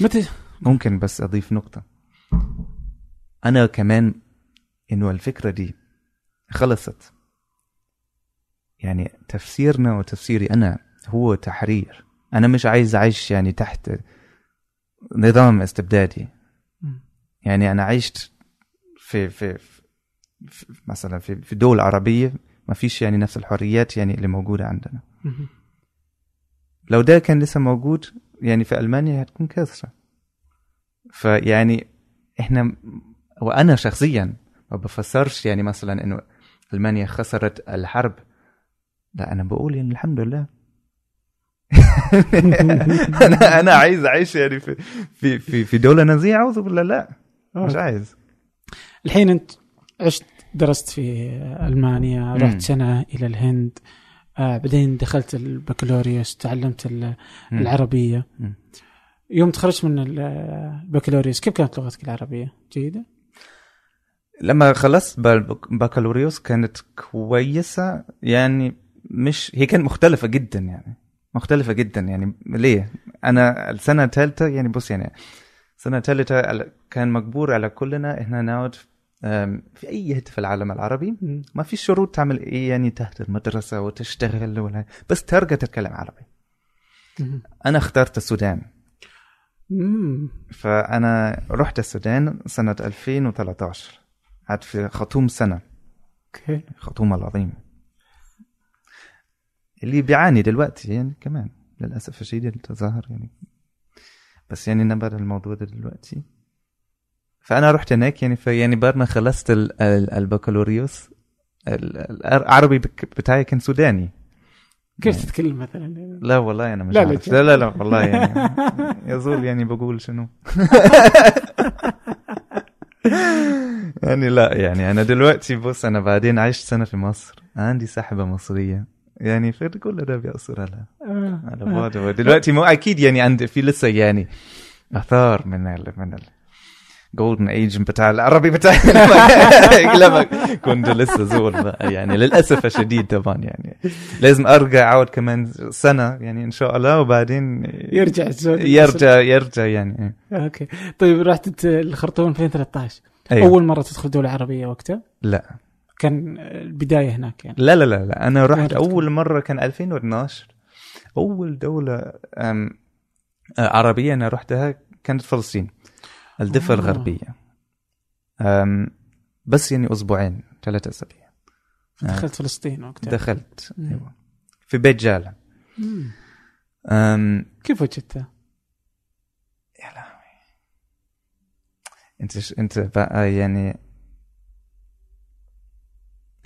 متى ممكن بس أضيف نقطة. أنا كمان إنه الفكرة دي خلصت. يعني تفسيرنا وتفسيري أنا هو تحرير. أنا مش عايز أعيش يعني تحت نظام استبدادي. يعني أنا عشت في في, في مثلا في في دول عربية ما فيش يعني نفس الحريات يعني اللي موجودة عندنا. لو ده كان لسه موجود يعني في ألمانيا هتكون كارثة. فيعني إحنا وأنا شخصيا ما بفسرش يعني مثلا إنه ألمانيا خسرت الحرب. لا أنا بقول يعني الحمد لله. أنا أنا عايز أعيش يعني في في في, في دولة نازية أعوذ بالله. لا مش عايز. الحين انت عشت درست في ألمانيا. رحت سنة إلى الهند آه بعدين دخلت البكالوريوس تعلمت. العربية مم. يوم تخرجت من ال- البكالوريوس كيف كانت لغتك العربية؟ جيدة؟ لما خلصت بالبك- بكالوريوس كانت كويسة يعني مش هي كانت مختلفة جدا يعني مختلفة جدا يعني ليه؟ أنا السنة الثالثة يعني بص يعني السنة الثالثة على- كان مجبور على كلنا إحنا نقعد في أي حتة في العالم العربي. ما في شروط تعمل إيه؟ يعني تحت المدرسة وتشتغل ولا بس ترجع تتكلم عربي. أنا اخترت السودان. مم. فأنا رحت السودان سنة 2013 قعدت في خرطوم سنة. أوكي. خرطوم العظيم. اللي بيعاني دلوقتي يعني كمان للأسف الشديد التظاهر يعني. بس يعني نبعد الموضوع ده دلوقتي. فأنا رحت هناك يعني في يعني بعد ما خلصت ال- ال- البكالوريوس ال- ال- العربي بتاعي كان سوداني. كيف يعني- تتكلم مثلا؟ لا والله أنا مش لا، لا، عارف. لا. لا لا والله يعني يزول يعني بقول شنو. يعني لا يعني أنا دلوقتي بص أنا بعدين عشت سنة في مصر. عندي صاحبة مصرية. يعني في كل ده بيأثر على آه. على بعضه دلوقتي مو أكيد يعني عندي في لسه يعني آثار من ال من ال golden age بتاع العربي بتاع لما- كنت لسه زول بقى. يعني للأسف الشديد طبعا يعني. لازم أرجع أقعد كمان سنة يعني إن شاء الله وبعدين يرجع الزول يرجع يرجع يعني. okay. طيب رحت الخرطوم 2013 أيوة. أول مرة تدخل دولة عربية وقتها؟ لا. كان البداية هناك يعني. لا لا لا, لا. أنا رحت أول مرة كان 2012 أول دولة عربية أنا رحتها كانت فلسطين. الضفه آه. الغربيه أم بس يعني أسبوعين ثلاثة أسابيع. دخلت فلسطين وقتها. دخلت مم. أيوه. في بيت. أم كيف وجدتها؟ يا لهوي. أنت ش... أنت بقى يعني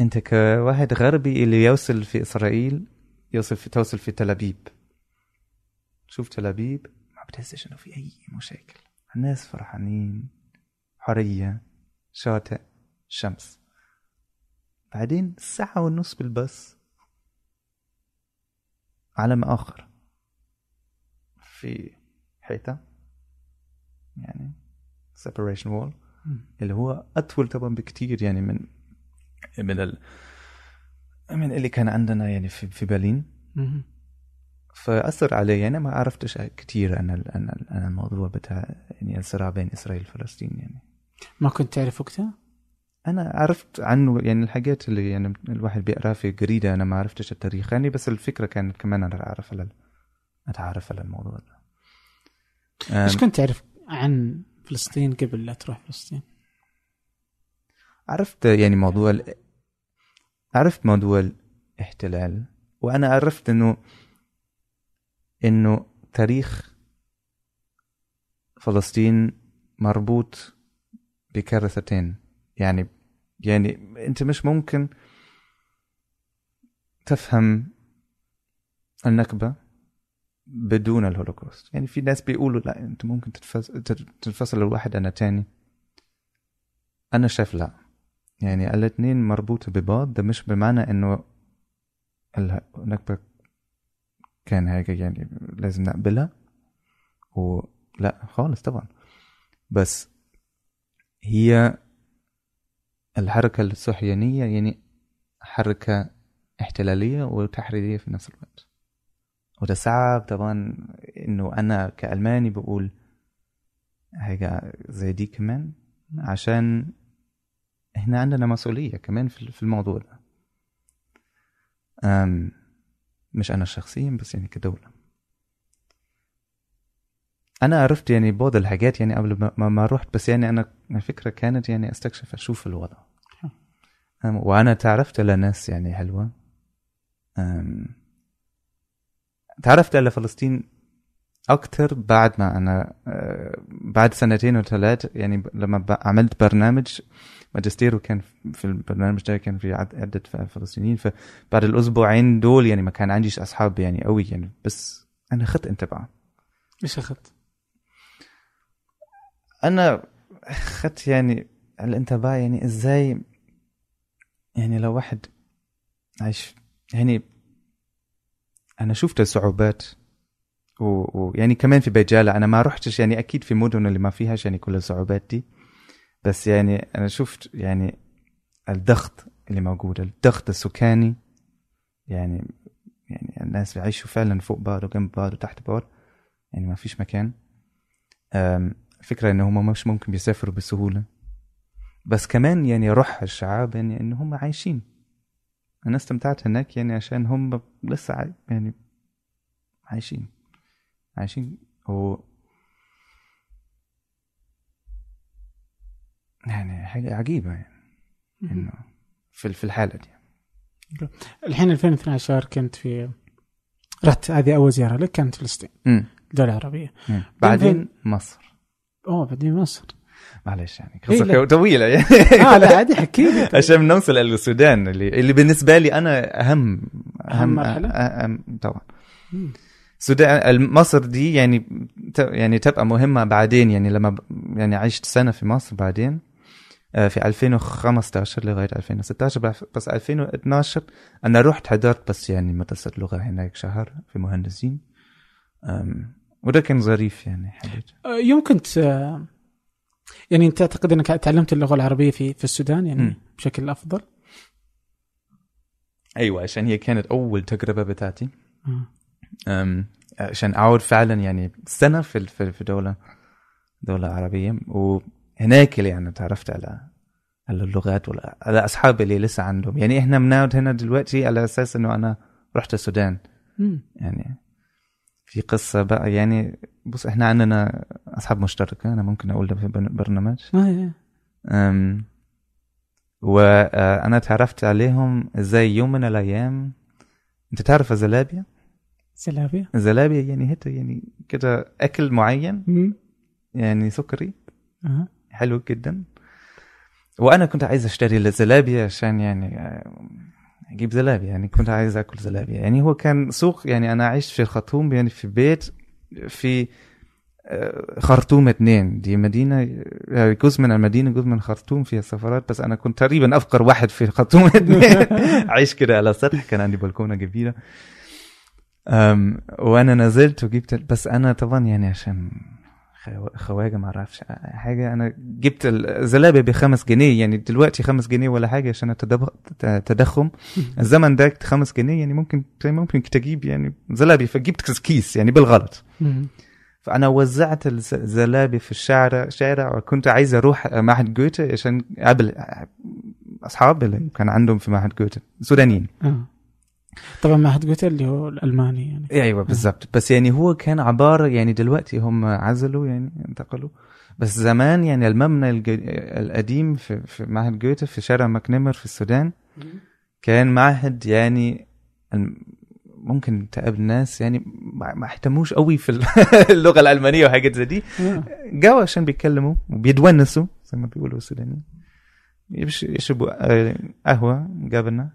أنت كواحد غربي اللي يوصل في إسرائيل يوصل في توصل في تل أبيب. شوف تل أبيب ما بتحسش إنه في أي مشاكل. الناس فرحانين حرية شاطئ شمس. بعدين ساعة ونص بالباص. عالم آخر. في حيطة يعني separation wall. اللي هو أطول طبعا بكتير يعني من من ال من اللي كان عندنا يعني في في برلين. مم. فأثر علي يعني ما عرفتش عن ال- عن الموضوع بتاع يعني الصراع بين إسرائيل وفلسطين يعني ما كنت تعرف وقتها؟ أنا عرفت عنه يعني الحاجات اللي يعني الواحد بيقرأها في جريدة أنا ما عرفتش التاريخ يعني بس الفكرة كانت كمان أنا أعرف على أتعرف على الموضوع ده إيش كنت تعرف عن فلسطين قبل لا تروح فلسطين؟ عرفت يعني موضوع ال... عرفت موضوع الاحتلال وأنا عرفت إنه إنه تاريخ فلسطين مربوط بكارثتين. يعني يعني أنت مش ممكن تفهم النكبة بدون الهولوكوست. يعني في ناس بيقولوا لا أنت ممكن تنفصل الواحد عن التاني أنا شايف لا. يعني الاثنين مربوطة ببعض ده مش بمعنى إنه النكبة كان هيك يعني لازم نقبلها. ولا خالص طبعا. بس هي الحركة الصهيونية يعني حركة احتلالية وتحريرية في نفس الوقت. وده صعب طبعا إنه أنا كألماني بقول حاجة زي دي كمان عشان إحنا عندنا مسؤولية كمان في الموضوع ده. مش أنا شخصيا بس يعني كدولة. أنا عرفت يعني بعض الحاجات يعني قبل ما- ما, رحت بس يعني أنا الفكرة كانت يعني أستكشف أشوف الوضع. أم، وأنا تعرفت على ناس يعني حلوة. أم، تعرفت على فلسطين أكتر بعد ما أنا آه، بعد سنتين وثلاث يعني لما عملت برنامج ماجستير وكان في البرنامج ده كان في عد- عدة فلسطينيين فبعد الأسبوعين دول يعني ما كان عنديش أصحاب يعني قوي يعني بس أنا خدت انطباع إيش اخذت؟ أنا خدت يعني الانطباع يعني إزاي يعني لو واحد عايش يعني أنا شفت الصعوبات ويعني. يعني كمان في بيت جالة أنا ما رحتش يعني أكيد في مدن اللي ما فيهاش يعني كل الصعوبات دي بس يعني أنا شفت يعني الضغط اللي موجود الضغط السكاني يعني يعني الناس بيعيشوا فعلا فوق بعض وجنب بعض وتحت بعض يعني ما فيش مكان. فكرة إن هم مش ممكن بيسافروا بسهولة. بس كمان يعني روح الشعاب يعني إن هم عايشين. أنا استمتعت هناك يعني عشان هم لسه. يعني عايشين. عايشين. و يعني حاجة عجيبة يعني. إنه في في الحالة دي. الحين 2012 كنت في رحت هذه أول زيارة لك كانت فلسطين عربية. مم. بعدين مصر. أوه بعدين مصر. معلش يعني. إيه، قصة لا. طويلة. يعني آه لا عادي حكي لي. عشان نوصل للسودان اللي اللي بالنسبة لي أنا أهم أهم مرحلة؟ أهم طبعا. السودان مصر دي يعني يعني تبقى مهمة بعدين يعني لما يعني عشت سنة في مصر بعدين. في 2015 لغاية 2016 بس- بس 2012 أنا رحت حضرت بس يعني مدرسة لغة هناك شهر في مهندسين وده كان ظريف يعني حبيت آه، يمكن ت... يعني أنت تعتقد أنك تعلمت اللغة العربية في في السودان يعني مم. بشكل أفضل؟ أيوة عشان هي كانت أول تجربة بتاعتي آه. أم، عشان أعود فعلا يعني سنة في في دوله دولة عربية وهناك اللي أنا تعرفت على على اللغات ولا على اصحابي اللي لسه عندهم يعني إحنا بنقعد هنا دلوقتي على أساس إنه أنا رحت السودان مم. يعني في قصة بقى يعني بص إحنا عندنا أصحاب مشتركة أنا ممكن أقول ده في برن- برنامج آه إيه. أم، وأنا تعرفت عليهم إزاي يوم من الأيام أنت تعرف الزلابيا سلابيا الزلابيا يعني هتا يعني كده أكل معين مم. يعني سكري آه. حلو جدا. وأنا كنت عايز أشتري الزلابيا عشان يعني آه، أجيب زلابيا يعني كنت عايز آكل زلابيا يعني هو كان سوق يعني أنا عشت في الخرطوم يعني في بيت في آه، خرطوم اثنين دي مدينة آه، جزء من المدينة جزء من خرطوم فيها سفرات بس أنا كنت تقريبا أفقر واحد في خرطوم اثنين عايش كده على سطح. كان عندي بلكونة كبيرة. وأنا نزلت وجبت بس أنا طبعا يعني عشان خواجه ما أعرفش حاجة أنا جبت الزلابيه بخمس جنيه يعني دلوقتي خمس جنيه ولا حاجة عشان التضخم الزمن ده خمس جنيه يعني ممكن ممكن تجيب يعني زلابية فجبت كيس يعني بالغلط. فأنا وزعت الز- الزلابيه في الشارع شارع وكنت عايز أروح معهد جوته عشان اقابل اصحاب اللي كان عندهم في معهد جوته سودانيين آه. طبعا ما حد قلت اللي هو الألماني يعني. أيوه بالضبط. بس يعني هو كان عبارة يعني دلوقتي هم عزلوا يعني انتقلوا. بس زمان يعني المبنى الج- القديم في, في معهد جوته في شارع ماكنمر في السودان كان معهد يعني ممكن تقابل ناس يعني ما اهتموش قوي في ال- اللغة الألمانية وحاجات زي دي. آه. جو عشان بيتكلموا وبيتونسوا زي ما بيقولوا السودانيين. يشربوا قهوة قبلنا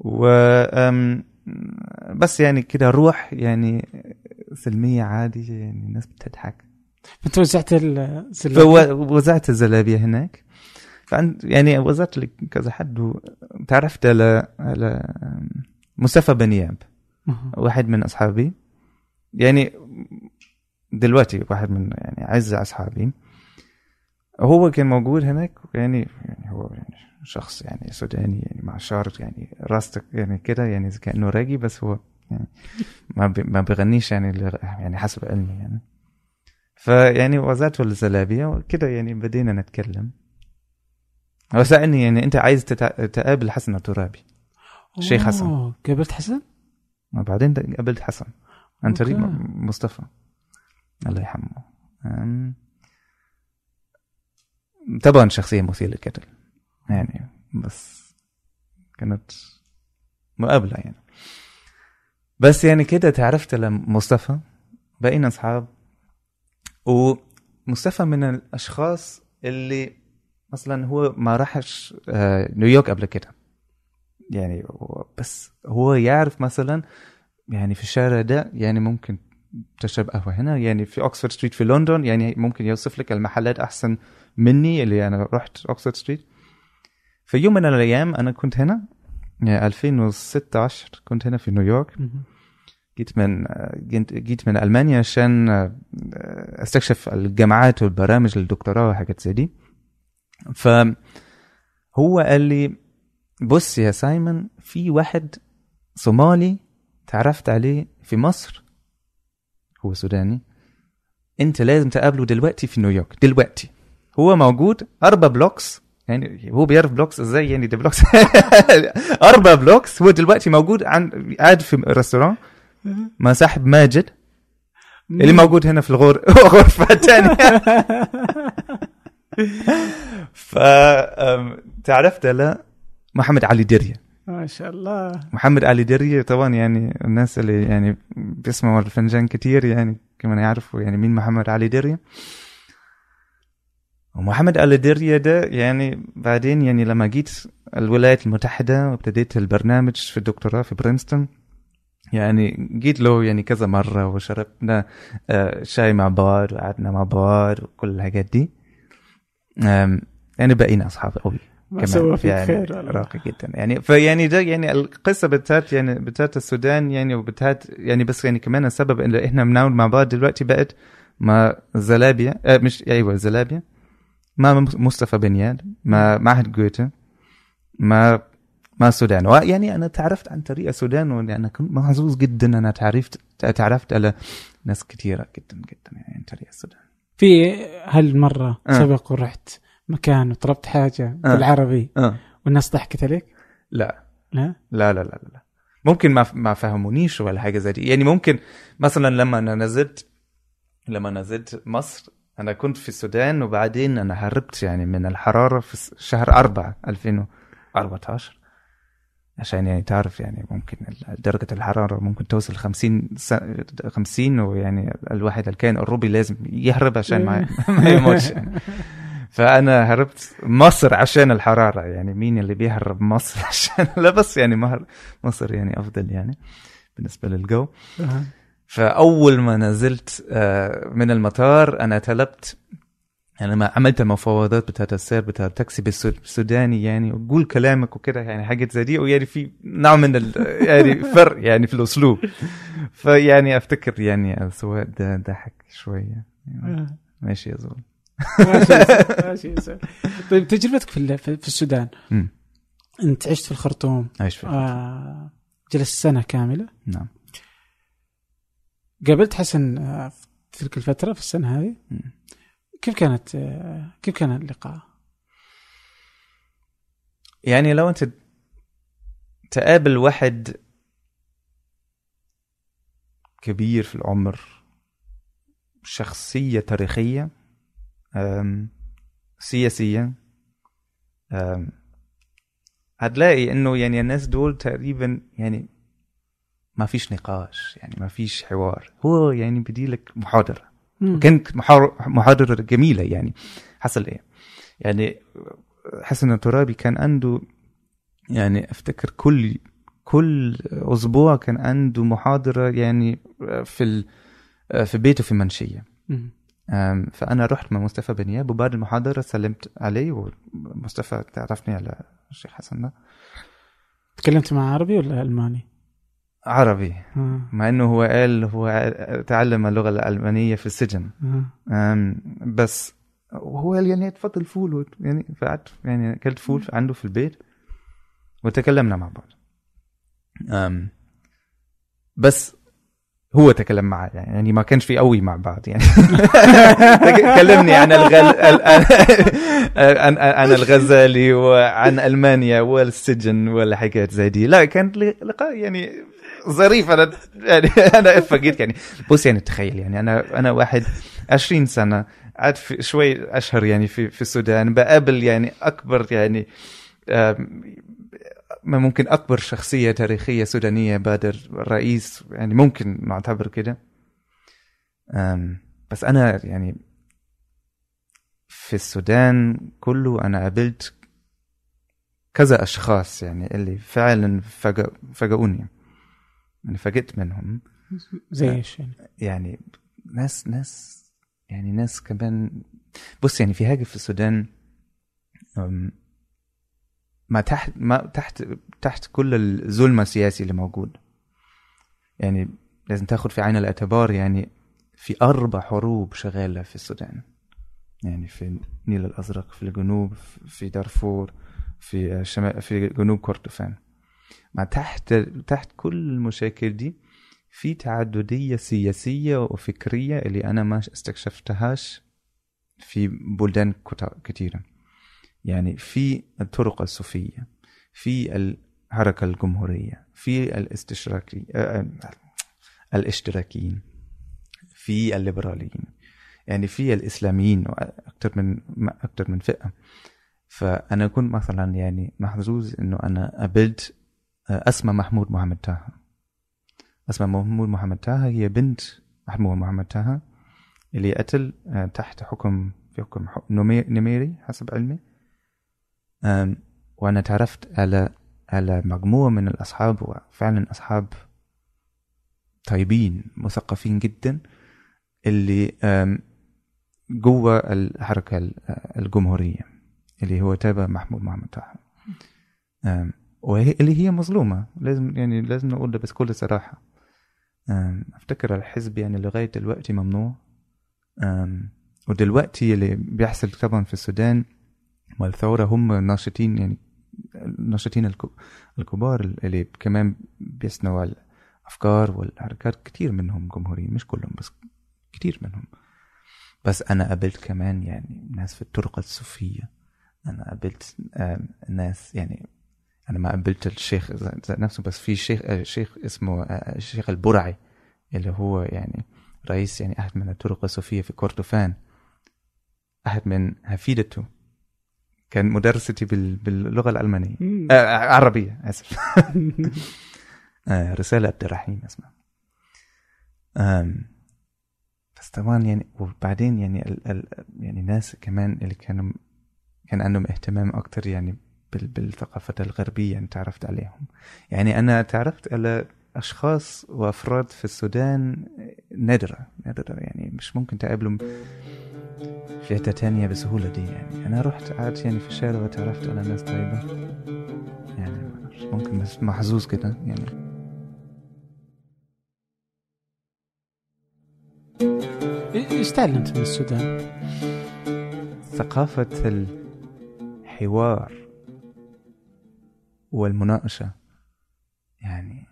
و بس يعني كده روح يعني سلميه عادي يعني الناس بتضحك. انت وزعت الزلابيا فوزعت الزلابية هناك. فعند يعني وزعت لكذا حد وتعرفت على على مصطفى بنياب. واحد من أصحابي. يعني دلوقتي واحد من يعني أعز أصحابي. هو كان موجود هناك يعني يعني هو يعني شخص يعني سوداني يعني مع شعر يعني راستك يعني كده يعني كانه راجي بس هو يعني ما ما بيغنيش يعني يعني حسب علمي يعني. فيعني وزعته الزلابية وكده يعني بدينا نتكلم. هو سالني يعني أنت عايز تقابل حسن الترابي الشيخ حسن. قابلت حسن؟ وبعدين قابلت حسن. عن طريق أوكي. م- مصطفى. الله يرحمه. طبعا شخصية مثيرة للجدل يعني بس كانت مقابلة يعني. بس يعني كده تعرفت لمصطفى بقينا أصحاب. ومصطفى من الأشخاص اللي مثلا هو ما راحش آه، نيويورك قبل كده. يعني بس هو يعرف مثلا يعني في الشارع ده يعني ممكن تشرب قهوة هنا يعني في Oxford Street في لندن يعني ممكن يوصف لك المحلات أحسن مني اللي أنا رحت Oxford Street في يوم من الأيام أنا كنت هنا يعني 2016 كنت هنا في نيويورك. جيت من جيت من ألمانيا عشان أستكشف الجامعات والبرامج الدكتوراه وحاجات زي دي. فهو قال لي بص يا سايمون في واحد صومالي تعرفت عليه في مصر هو سوداني انت لازم تقابله دلوقتي في نيويورك دلوقتي. هو موجود أربع blocks يعني هو بيعرف blocks إزاي؟ يعني دي blocks. أربع blocks هو دلوقتي موجود عن قاعد في restaurant مع صاحب ماجد. اللي موجود هنا في الغرفة الثانية ف تعرفت لا؟ محمد علي دريه ما شاء الله. محمد علي دريه طبعا يعني الناس اللي يعني بيسمعوا الفنجان كتير يعني كمان يعرفوا يعني مين محمد علي دريه ومحمد علي دريه ده يعني بعدين يعني لما جيت الولايات المتحدة وابتديت البرنامج في الدكتوراه في برينستون يعني جيت له يعني كذا مرة وشربنا آه، شاي مع بعض وقعدنا مع بعض وكل الحاجات دي. يعني بقينا أصحاب قوي فيك يعني خير. راقي جدا. يعني فيعني ده يعني القصة بتاعت يعني بتاعت السودان يعني وبتاعت يعني بس يعني كمان السبب إن إحنا بنعمل مع بعض دلوقتي بقت مع زلابيا آه مش أيوه زلابيا. مع مصطفى بنياد مع معهد جوته مع مع السودان ويعني أنا تعرفت عن طريق السودان وأنا كنت محظوظ جدا أنا تعرفت تعرفت على ناس كثيرة جدا جدا يعني عن طريق السودان في هالمرة آه. سبق ورحت مكان وطلبت حاجة آه. بالعربي آه والناس ضحكت عليك؟ لا لا؟ لا لا لا لا لا. ممكن ما ما فهمونيش ولا حاجة زي دي يعني ممكن مثلا لما أنا نزلت لما نزلت مصر أنا كنت في السودان وبعدين أنا هربت يعني من الحرارة في شهر 4 2014 عشان يعني تعرف يعني ممكن درجة الحرارة ممكن توصل 50 س- 50 ويعني الواحد الكائن الروبي لازم يهرب عشان ما, ما يموتش يعني. فأنا هربت مصر عشان الحرارة يعني مين اللي بيهرب مصر عشان لا بس يعني مهر- مصر يعني أفضل يعني بالنسبة للجو. فأول ما نزلت آه، من المطار أنا طلبت يعني ما عملت المفاوضات بتاعت السير بتاع التاكسي بالسو- بالسوداني يعني وقول كلامك وكده يعني حاجات زي دي ويعني في نوع من ال يعني فرق يعني في الأسلوب. فيعني أفتكر يعني السواق ده ضحك شوية. يعني آه. ماشي يا زول. ماشي يا ماشي سيد. طيب تجربتك في في السودان. انت عشت في الخرطوم. عايش في آه جلست سنة كاملة. نعم. قابلت حسن آه، في تلك الفترة في السنة هذه. كيف كانت آه، كيف كان اللقاء؟ يعني لو أنت تقابل واحد كبير في العمر شخصية تاريخية سياسية هتلاقي إنه يعني الناس دول تقريبا يعني ما فيش نقاش يعني ما فيش حوار. هو يعني بديلك محاضرة. مم. كانت محاضرة جميلة يعني. حصل إيه؟ يعني حسن الترابي كان عنده يعني أفتكر كل كل أسبوع كان عنده محاضرة يعني في ال في بيته في. أم، فأنا رحت مع مصطفى بنياب وبعد المحاضرة سلمت عليه ومصطفى تعرفني على الشيخ حسن ده. تكلمت مع عربي ولا ألماني؟ عربي آه. مع إنه هو قال هو تعلم اللغة الألمانية في السجن آه. بس هو قال يعني تفضل فول يعني فقعدت يعني أكلت فول عنده في البيت وتكلمنا مع بعض أم، بس هو تكلم معي يعني ما كانش في قوي مع بعض يعني. كلمني عن الغل... عن الغزالي وعن ألمانيا والسجن والحاجات زي دي. لا كان لقاء يعني ظريف. أنا يعني أنا اتفاجئت يعني. بص يعني تخيل يعني أنا أنا واحد 20 سنة قعدت شوي أشهر يعني في في السودان بقابل يعني أكبر يعني ممكن أكبر شخصية تاريخية سودانية بعد الرئيس يعني ممكن نعتبر كده. بس أنا يعني في السودان كله أنا قابلت كذا أشخاص يعني اللي فعلا فاجأ- فاجئوني. يعني فقدت منهم. زي إيش يعني؟ يعني ناس ناس يعني ناس كمان. بص يعني في حاجة في السودان ما تحت ما تحت تحت كل الظلم السياسي اللي موجود. يعني لازم تاخد في عين الاعتبار يعني في أربع حروب شغالة في السودان. يعني في النيل الأزرق في الجنوب في دارفور في شمال في جنوب كردفان. ما تحت تحت كل المشاكل دي في تعددية سياسية وفكرية اللي أنا ما استكشفتهاش في بلدان كتيرة. يعني في الطرق الصوفية في الحركة الجمهورية في الاستشراكي آه، آه، الاشتراكيين في الليبراليين يعني في الإسلاميين أكثر من أكثر من فئة. فأنا كنت مثلا يعني محظوظ إنه أنا قابلت آه، أسمى محمود محمد طه. أسمى محمود محمد طه هي بنت محمود محمد طه اللي قتل آه، تحت حكم في حكم نميري حسب علمي. وأنا تعرفت على على مجموعة من الأصحاب وفعلا أصحاب طيبين مثقفين جدا اللي جوه الحركة ال- الجمهورية اللي هو تابع محمود محمد طه. وهي اللي هي مظلومة لازم يعني لازم نقول ده بكل صراحة. آم، أفتكر الحزب يعني لغاية دلوقتي ممنوع. ودلوقتي اللي بيحصل طبعا في السودان والثورة هم الناشطين يعني الناشطين الك- الكبار اللي كمان بيصنعوا الأفكار والحركات. كتير منهم جمهوريين مش كلهم بس كتير منهم. بس أنا قابلت كمان يعني ناس في الطرق الصوفية. أنا قابلت ناس يعني أنا ما قابلت الشيخ نفسه بس في شيخ شيخ اسمه آه، الشيخ البرعي اللي هو يعني رئيس يعني أحد من الطرق الصوفية في كردفان. أحد من حفيدته كان مدرستي بال... باللغة الألمانية. آه عربية آسف. آه رسالة عبد الرحيم اسمها بس طبعا يعني وبعدين يعني ال... ال... يعني ناس كمان اللي كانوا كان عندهم اهتمام أكتر يعني بال... بالثقافة الغربية يعني تعرفت عليهم. يعني أنا تعرفت على أشخاص وأفراد في السودان نادرة نادرة يعني مش ممكن تقابلهم في حتة تانية بسهولة دي يعني أنا رحت قعدت يعني في الشارع وتعرفت على ناس طيبة يعني أعرفش، ممكن بس محظوظ كده يعني إيش تعلمت من السودان؟ ثقافة الحوار والمناقشة يعني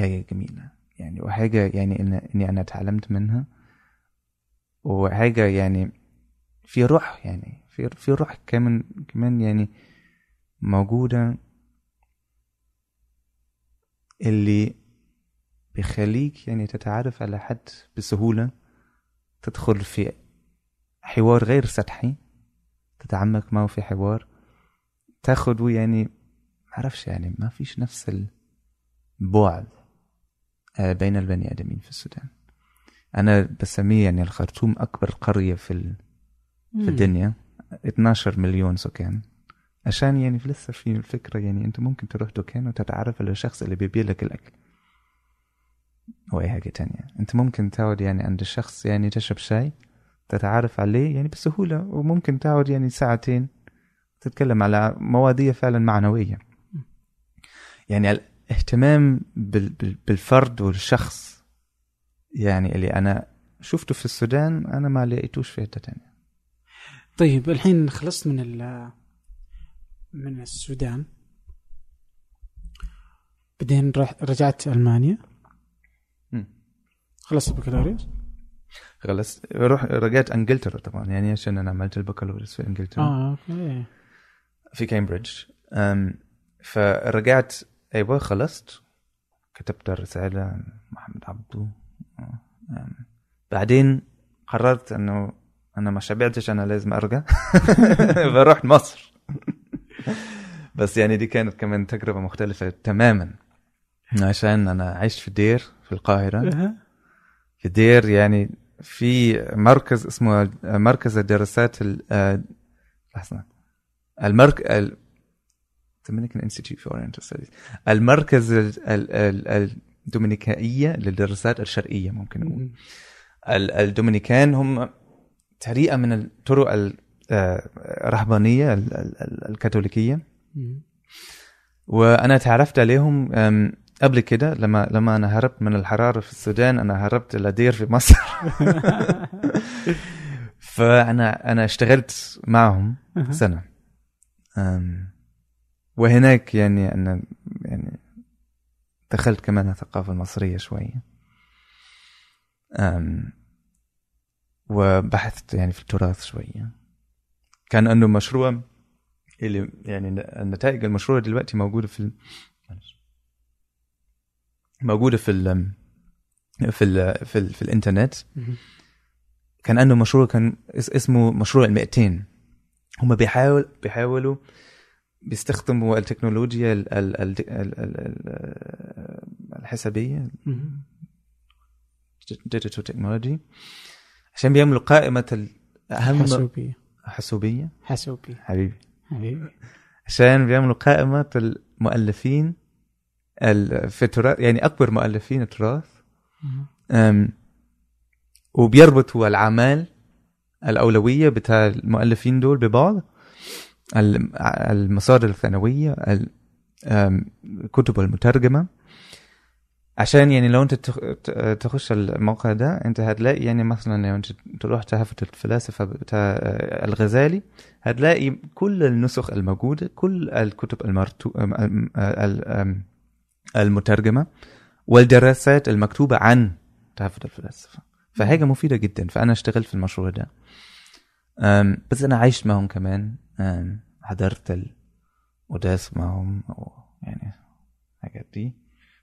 حاجة جميلة. يعني وحاجة يعني إن إني أنا تعلمت منها. وحاجة يعني في روح يعني في في روح كمان كمان يعني موجودة اللي بيخليك يعني تتعرف على حد بسهولة. تدخل في حوار غير سطحي. تتعمق معه في حوار. تاخده يعني معرفش يعني ما فيش نفس البعد بين البني آدمين في السودان. أنا بسميه يعني الخرطوم أكبر قرية في ال... في الدنيا. 12 مليون سكان. عشان يعني في لسه في الفكرة يعني أنت ممكن تروح دكان وتتعرف على الشخص اللي بيبيع لك الأكل. أو أي حاجة تانية. أنت ممكن تقعد يعني عند الشخص يعني تشرب شاي تتعرف عليه يعني بسهولة. وممكن تقعد يعني ساعتين تتكلم على مواضيع فعلا معنوية. يعني بال- بالفرد والشخص. يعني اللي أنا شفته في السودان أنا ما لقيتوش في حتة تانية. طيب الحين خلصت من ال من السودان. بعدين رجعت ألمانيا. خلصت البكالوريوس؟ خلص روح رجعت إنجلترا طبعا. يعني عشان أنا عملت البكالوريوس في إنجلترا. آه أوكي. في كامبريدج. فرجعت أيوه خلصت. كتبت الرسالة عن محمد عبدو أم بعدين قررت إنه أنا ما شبعتش أنا لازم أرجع. فرحت مصر. بس يعني دي كانت كمان تجربة مختلفة تماما. عشان أنا عشت في دير في القاهرة. في دير يعني في مركز اسمه مركز الدراسات ال آه، لحظة. المرك ال Dominican Institute for Oriental Studies. المركز ال... ال... ال... دومينيكائيه للدراسات الشرقية ممكن نقول. ال- الدومينيكان هم طريقه من الطرق الرهبانيه ال- ال- ال- الكاثوليكية. مم. وأنا تعرفت عليهم قبل كده لما لما أنا هربت من الحرارة في السودان أنا هربت لدير في مصر. فانا أنا اشتغلت معهم. سنة. أم، وهناك يعني أنا يعني دخلت كمان الثقافة المصرية شوية أم، وبحثت يعني في التراث شوية كان عنده مشروع اللي يعني النتائج المشروع دلوقتي موجودة في. موجودة في ال... في ال... في, ال... في الإنترنت مم. كان عنده مشروع كان إس- اسمه مشروع ال 200 هم بيحاول بيحاولوا بيستخدموا التكنولوجيا ال... ال... ال... ال... ال... الحسابية. digital technology عشان بيعملوا قائمة أهم حاسوبية. حاسوبية. حاسوبية. حبيبي. حبيبي. عشان بيعملوا قائمة المؤلفين ال- في التراث يعني أكبر مؤلفين التراث. وبيربطوا الأعمال الأولوية بتاع المؤلفين دول ببعض. المصادر الثانوية ال- أم، الكتب المترجمة. عشان يعني لو انت تخش الموقع ده انت هتلاقي يعني مثلا لو انت تروح تحفة الفلاسفة بتاع آه، الغزالي هتلاقي كل النسخ الموجودة كل الكتب المرتو... المترجمة والدراسات المكتوبة عن تحفة الفلاسفة. فحاجة مفيدة جدا. فأنا اشتغلت في المشروع ده. بس أنا عشت معهم كمان. حضرت القداس معهم أو يعني الحاجات دي.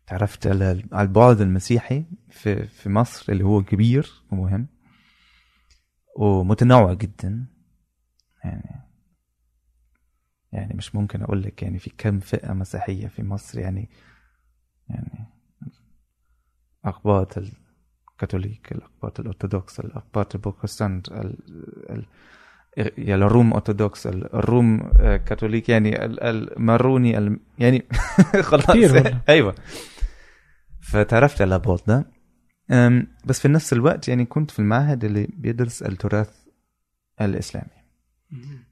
تعرفت على البعد المسيحي في في مصر اللي هو كبير ومهم ومتنوع جدا. يعني يعني مش ممكن أقول لك يعني في كم فئة مسيحية في مصر يعني يعني أقباط الكاثوليك الأقباط الأرثوذكس الأقباط البروتستانت ال ال يعني الروم ارثوذكس الروم آه، كاثوليك يعني ال- الماروني ال- يعني خلاص. أيوه. فتعرفت على البوت ده. بس في نفس الوقت يعني كنت في المعهد اللي بيدرس التراث الإسلامي.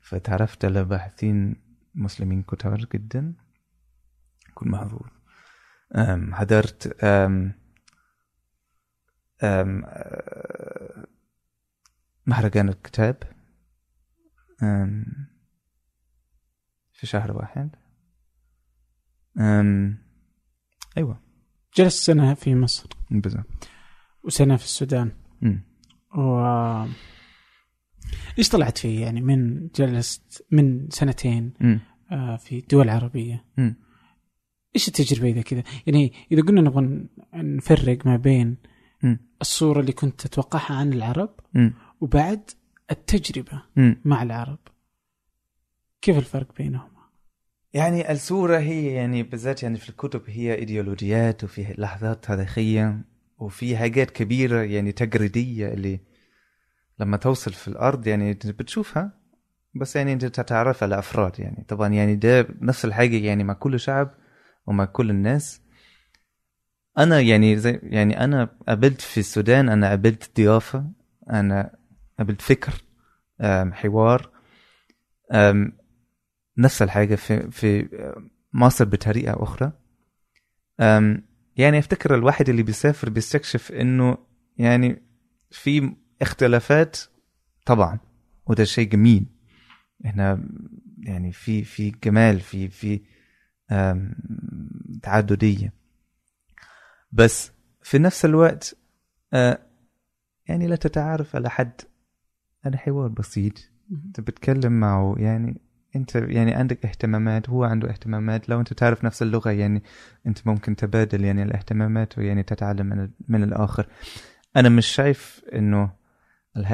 فتعرفت على باحثين مسلمين كتار جدا. كنت محظوظ. حضرت أم، أم، آه، مهرجان الكتاب. في شهر واحد أيوة جلست سنة في مصر بالضبط وسنة في السودان أمم. و إيش طلعت فيه يعني من جلست من سنتين أمم. آه، في دول عربية أمم. إيش التجربة إذا كذا يعني إذا قلنا نبغى نفرق ما بين أمم. الصورة اللي كنت تتوقعها عن العرب أمم. وبعد التجربة أمم. مع العرب. كيف الفرق بينهم يعني الصورة هي يعني بالذات يعني في الكتب هي إيديولوجيات وفي لحظات تاريخية وفي حاجات كبيرة يعني تجريدية اللي لما توصل في الأرض يعني بتشوفها. بس يعني أنت تتعرف على أفراد يعني. طبعا يعني ده نفس الحاجة يعني مع كل شعب ومع كل الناس. أنا يعني زي يعني أنا قابلت في السودان أنا قابلت ضيافة أنا قابلت فكر حوار نفس الحاجة في في مصر بطريقة أخرى. يعني أفتكر الواحد اللي بيسافر بيستكشف إنه يعني في اختلافات طبعا وده شيء جميل. إحنا يعني في في جمال في في تعددية. بس في نفس الوقت أه، يعني لا تتعرف على حد. على حوار بسيط. انت بتتكلم معه يعني أنت يعني عندك اهتمامات هو عنده اهتمامات. لو أنت تعرف نفس اللغة يعني أنت ممكن تبادل يعني الاهتمامات ويعني تتعلم من من الآخر. أنا مش شايف إنه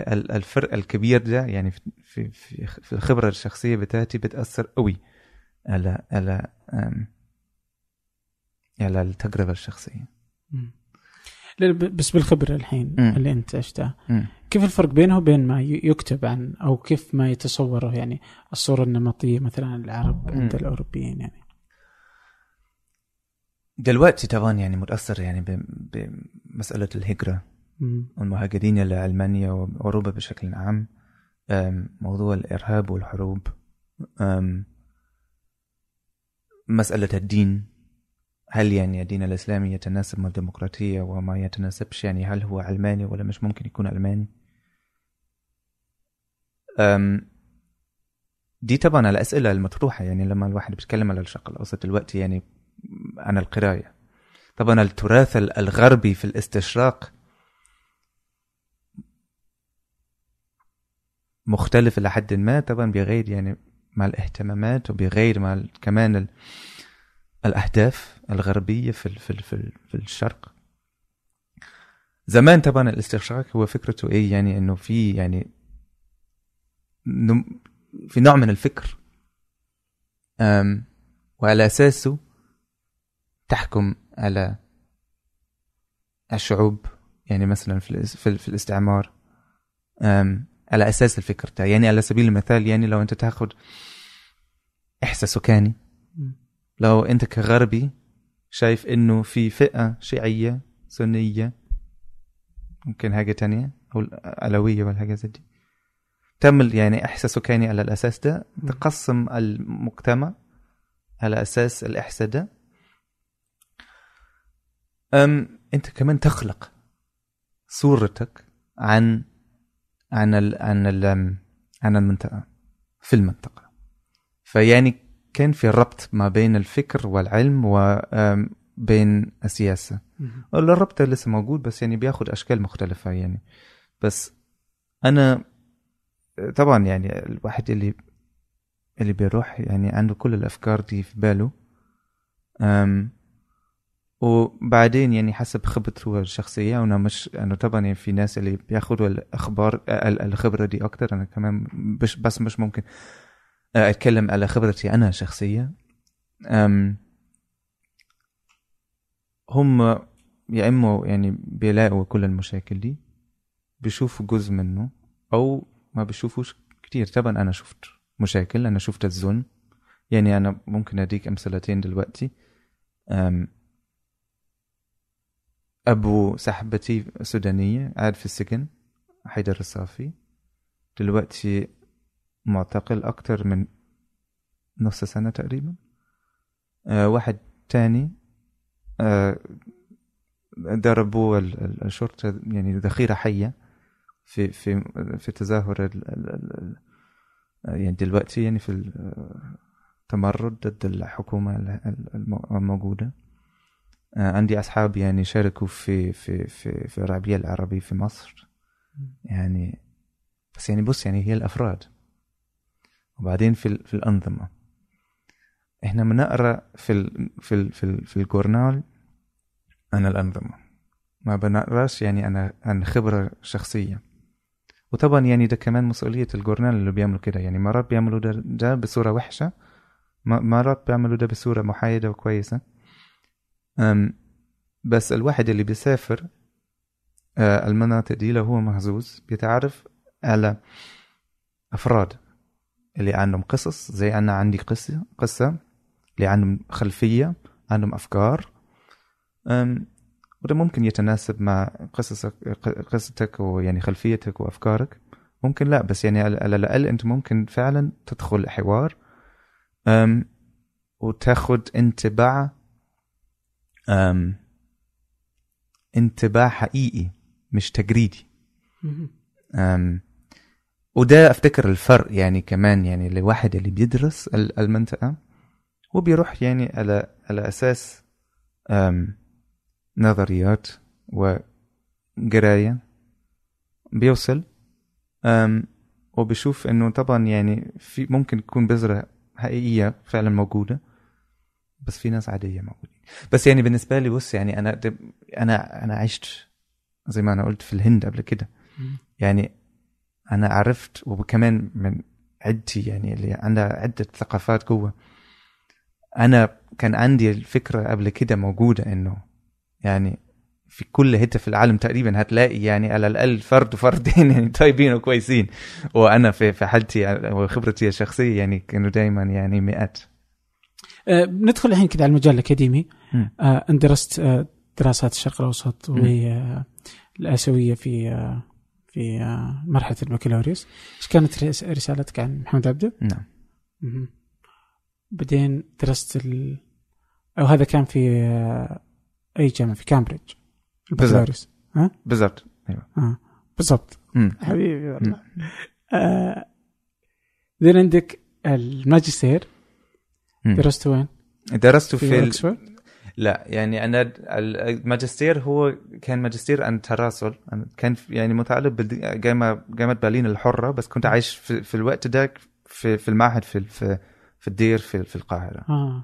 الفرق الكبير ده يعني في في في الخبرة الشخصية بتاعتي بتأثر قوي على على على التجربة الشخصية. بس بالخبرة الحين مم. اللي انت عشتها. كيف الفرق بينه وبين ما يكتب عن أو كيف ما يتصوره يعني الصورة النمطية مثلا العرب عند. الأوروبيين يعني دلوقتي طبعا يعني متأثر يعني بمساله الهجرة. والمهاجرين لألمانيا وأوروبا بشكل عام موضوع الإرهاب والحروب مسألة الدين هل يعني الدين الإسلامي يتناسب مع الديمقراطية وما يتناسبش؟ يعني هل هو علماني ولا مش ممكن يكون علماني أم، دي طبعا الأسئلة المطروحة. يعني لما الواحد بيتكلم على الشرق الأوسط دلوقتي يعني عن القراية. طبعا التراث الغربي في الاستشراق مختلف إلى حد ما طبعا بغير يعني مع الاهتمامات وبغير مع كمان الأهداف الغربية في في في, في الشرق زمان طبعا الاستشراق هو فكرته إيه يعني إنه في يعني في نوع من الفكر أم، وعلى أساسه تحكم على الشعوب يعني مثلا في في, ال- في الاستعمار أم، على أساس الفكر ده يعني على سبيل المثال يعني لو أنت تاخد إحساس سكاني. لو انت كغربي شايف انه في فئة شيعية سنية ممكن حاجة تانية أو الالويه ولا حاجة زي دي. تعمل يعني احساس سكاني على الأساس ده. تقسم المجتمع على أساس الإحساس ده. أم انت كمان تخلق صورتك عن عن ال عن ال عن المنطقة في المنطقة. فيعني كان في ربط ما بين الفكر والعلم وبين السياسة. مم. الربط لسه موجود بس يعني بياخد أشكال مختلفة يعني. بس أنا طبعا يعني الواحد اللي اللي بيروح يعني عنده كل الأفكار دي في باله. أم وبعدين يعني حسب خبرته الشخصية وأنا مش أنا طبعا يعني في ناس اللي بياخدوا الأخبار ال- الخبرة دي أكتر أنا كمان بس مش ممكن. أتكلم على خبرتي أنا شخصيه هم يا اما يعني بيلاقوا كل المشاكل دي بيشوفوا جزء منه أو ما بيشوفوش كتير. طبعا أنا شفت مشاكل أنا شفت الظلم. يعني أنا ممكن أديك أمثلتين دلوقتي. أبو صاحبتي سودانية قاعد في السجن حيدر الصافي. دلوقتي معتقل أكتر من نص سنة تقريبا. أه واحد تاني أه ضربوه ال- ال- الشرطة يعني ذخيرة حية في في في تظاهر ال ال ال يعني دلوقتي يعني في التمرد ضد الحكومة ال- ال- الم- الموجودة. آه، عندي أصحاب يعني شاركوا في في في في الربيع العربي في مصر. يعني بس يعني بص يعني هي الأفراد. وبعدين في في الأنظمة. إحنا بنقرا في ال في ال في, ال في الجورنال عن الأنظمة. ما بنقراش يعني أنا عن خبرة شخصية. وطبعا يعني ده كمان مسؤولية الجورنال اللي بيعملوا كده. يعني مرات بيعملوا ده, ده بصورة وحشة مرات بيعملوا ده بصورة محايدة وكويسة. بس الواحد اللي بيسافر آه، المناطق دي لو هو محظوظ بيتعرف على أفراد. اللي عندهم قصص زي أنا عندي قصة قصة اللي عندهم خلفية عندهم أفكار. وده ممكن يتناسب مع قصصك قصتك ويعني خلفيتك وأفكارك. ممكن لا بس يعني على الأقل أنت ممكن فعلا تدخل حوار. وتاخد انطباع انطباع حقيقي مش تجريدي. وده أفتكر الفرق يعني كمان يعني لواحد اللي بيدرس ال- المنطقة وبيروح يعني على على أساس نظريات وقرايه بيوصل أم وبيشوف إنه طبعا يعني في ممكن تكون بذرة حقيقية فعلا موجودة بس في ناس عادية موجودين بس يعني بالنسبة لي بص يعني أنا أنا أنا عشت زي ما أنا قلت في الهند قبل كده. يعني أنا عرفت وكمان من عدتي يعني اللي عندها عدة ثقافات جوه أنا كان عندي الفكرة قبل كده موجودة إنه يعني في كل حتة في العالم تقريبا هتلاقي يعني على الأقل فرد وفردين يعني طيبين وكويسين. وأنا في في حالتي وخبرتي الشخصية يعني كانوا دايما يعني مئات. آه، ندخل الحين كذا على المجال الأكاديمي. أنت درست آه، دراسات الشرق الأوسط والاسيويه في آه، في آه، مرحلة البكالوريوس إيش كانت رس- رسالتك عن محمد عبده؟ نعم مهم. بعدين درست ال... أو هذا كان في آه، أي جامعة في كامبريدج البكالوريوس بالضبط أيوه آه. بالضبط. حبيبي والله آه. بعدين عندك الماجستير مم. درسته وين؟ درست في, في ال... لا يعني أنا الماجستير هو كان ماجستير عن تراسل كان يعني متعلق بجامعه جامعة برلين الحرة بس كنت عايش في, في الوقت ده في في المعهد في في, في الدير في, في القاهرة. آه.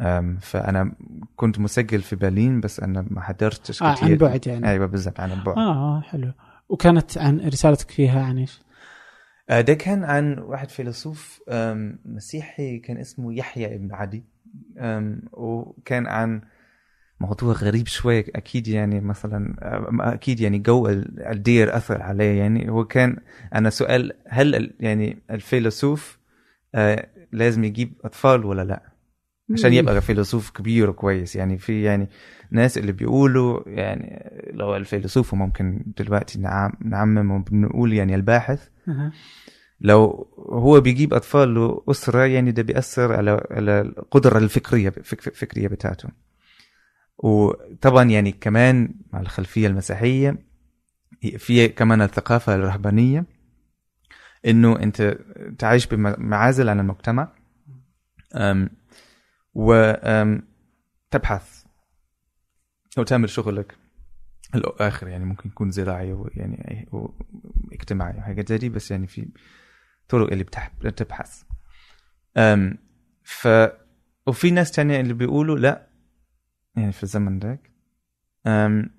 أم، فأنا كنت مسجل في برلين بس أنا ما حضرتش آه، كتير. عن بعد يعني. أيوه بالضبط عن بعد آه آه، حلو. وكانت عن رسالتك فيها عن إيش؟ آه، ده كان عن واحد فيلسوف مسيحي كان اسمه يحيى ابن عدي. وكان عن موضوع غريب شوية أكيد يعني مثلا أم، أكيد يعني جو ال- الدير أثر عليه يعني هو كان أنا سؤال هل يعني الفيلسوف آه، لازم يجيب أطفال ولا لا عشان. يبقى فيلسوف كبير وكويس يعني في يعني ناس اللي بيقولوا يعني لو الفيلسوف ممكن دلوقتي نعم نعمم وبنقول يعني الباحث. لو هو بيجيب أطفال له اسره يعني ده بيأثر على على القدرة الفكرية فك- الفكريه بتاعته. وطبعا يعني كمان مع الخلفية المسيحية في كمان الثقافة الرهبانية إنه أنت تعيش بمعازل عن المجتمع وتبحث وتعمل شغلك الآخر يعني ممكن يكون زراعي ويعني وإجتماعي وحاجات زي دي بس يعني في طرق اللي. بتبحث أم ف وفي ناس تانية اللي بيقولوا لا يعني في الزمن أم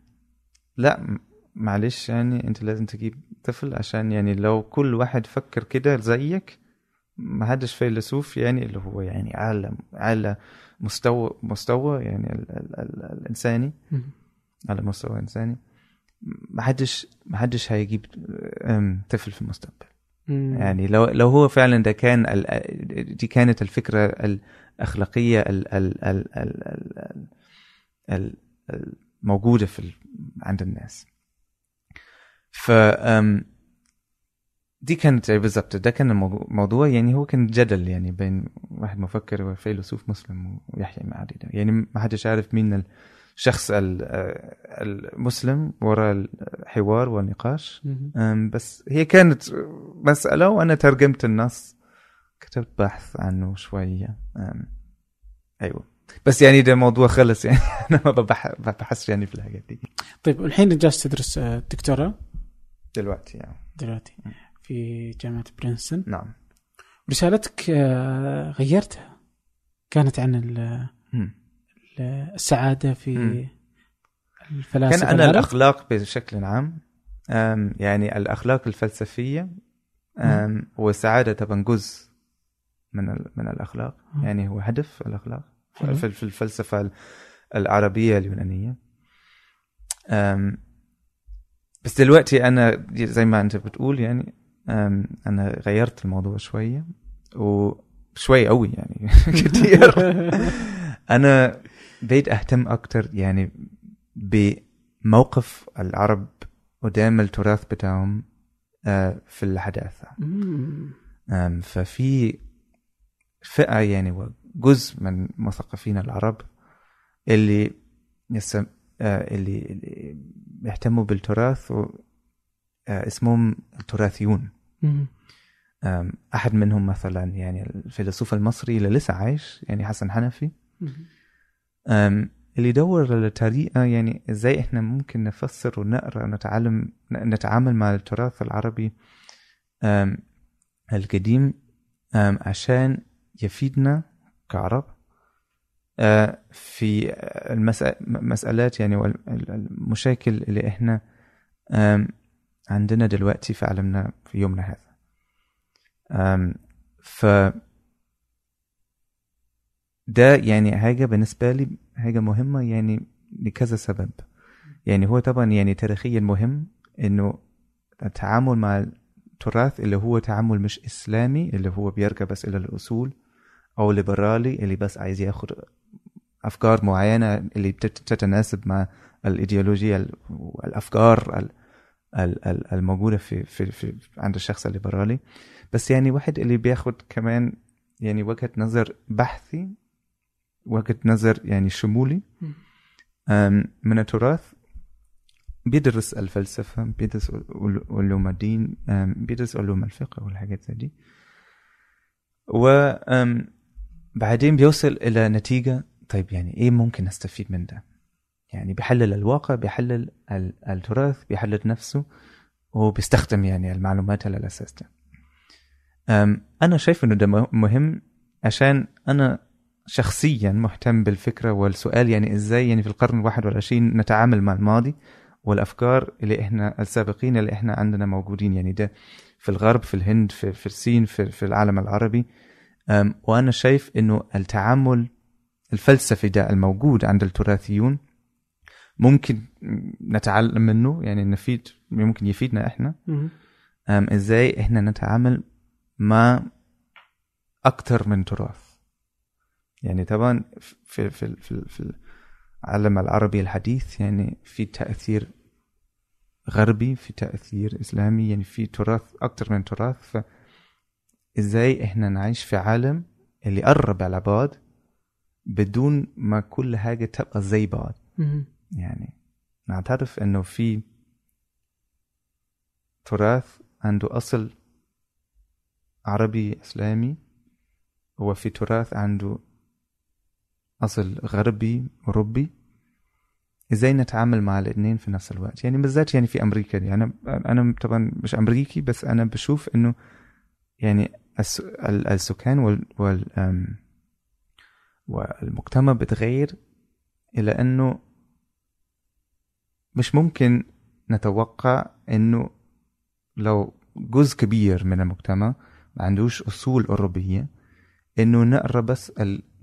لا معلش يعني انت لازم تجيب طفل عشان يعني لو كل واحد فكر كده زيك ما حدش فيلسوف يعني اللي هو يعني أعلى أعلى مستوى مستوى يعني ال ال ال الإنساني. على مستوى إنساني ما حدش ما حدش هيجيب طفل في المستقبل يعني لو لو هو فعلا ده كان ال- دي كانت الفكرة الأخلاقية ال- ال- ال- ال- ال- ال- الموجوده في ال- عند الناس. ف دي كانت بالضبط ده كان الموضوع يعني هو كان جدل يعني بين واحد مفكر وفيلسوف مسلم ويحيى معدي ده. يعني ما حدش عارف مين الشخص ال- المسلم وراء الحوار والنقاش. بس هي كانت مسألة وأنا ترجمت النص. كتبت بحث عنه شوية أيوة. بس يعني ده موضوع خلص يعني. أنا ما ببحثش يعني في الحاجات دي. طيب والحين جالس تدرس آه، دكتوراه؟ دلوقتي يعني دلوقتي. في جامعة برينستون. نعم. رسالتك آه، غيرتها؟ كانت عن السعادة في. الفلاسفة كان عن العرب. الأخلاق بشكل عام يعني الأخلاق الفلسفية أم، والسعادة طبعا جزء من من الأخلاق مم. يعني هو هدف الأخلاق حلو. في العربية اليونانية أم، بس دلوقتي أنا زي ما أنت بتقول يعني أنا غيرت الموضوع شوية وشوية قوي يعني كتير أنا بقيت أهتم أكتر يعني بموقف العرب قدام التراث بتاعهم آه، في. أم، ففي فئة يعني وجزء من مثقفين العرب اللي يسم آه، اللي, اللي يهتموا بالتراث و آه، اسمهم التراثيون. أحد منهم مثلا يعني الفيلسوف المصري اللي لسه عايش يعني حسن حنفي. اللي يدور على طريقة يعني إزاي إحنا ممكن نفسر ونقرأ ونتعلم نتعامل مع التراث العربي القديم عشان يفيدنا كعرب. أه، في المسألات يعني والمشاكل اللي إحنا عندنا دلوقتي في عالمنا في يومنا هذا. ف ده يعني حاجة بالنسبة لي حاجة مهمة يعني لكذا سبب. يعني هو طبعا يعني تاريخيا مهم إنه التعامل مع التراث اللي هو تعامل مش إسلامي اللي هو بيرجع بس إلى الأصول أو ليبرالي اللي بس عايز ياخد أفكار معينة اللي تتناسب مع الايديولوجيا ال- والأفكار ال- ال- ال- الموجودة في, في, في عند الشخص الليبرالي بس يعني واحد اللي بياخد كمان يعني وجهة نظر بحثي وجهه نظر يعني شمولي. من التراث بيدرس الفلسفة بيدرس عل- علوم الدين بيدرس علوم الفقه والحاجات دي وبعدين بيوصل إلى نتيجة طيب يعني إيه ممكن نستفيد من ده؟ يعني بيحلل الواقع بيحلل ال- التراث بيحلل نفسه وبيستخدم يعني المعلومات على الأساس ده. أنا شايف إنه ده مه- مهم عشان أنا شخصيا مهتم بالفكرة والسؤال يعني إزاي يعني في القرن الواحد والعشرين نتعامل مع الماضي والأفكار اللي إحنا السابقين اللي إحنا عندنا موجودين. يعني ده في الغرب في الهند في, في الصين في, في العالم العربي. أم، وأنا شايف إنه التعامل الفلسفي ده الموجود عند التراثيون ممكن نتعلم منه يعني نفيد ممكن يفيدنا. أم، إزاي إحنا نتعامل مع أكتر من تراث. يعني طبعا في في في, في العالم العربي الحديث يعني في تأثير غربي في تأثير إسلامي يعني في تراث أكتر من تراث فإزاي إحنا نعيش في عالم اللي قرب على بعض بدون ما كل حاجة تبقى زي بعض. يعني نعترف إنه في تراث عنده أصل عربي إسلامي وفي تراث عنده أصل غربي أوروبي. إزاي نتعامل مع الاثنين في نفس الوقت؟ يعني بالذات يعني في أمريكا دي. أنا أنا طبعا مش أمريكي بس أنا بشوف إنه يعني الس- ال- السكان وال, وال والمجتمع بتغير إلى إنه مش ممكن نتوقع إنه لو جزء كبير من المجتمع ما عندوش أصول أوروبية إنه نقرأ بس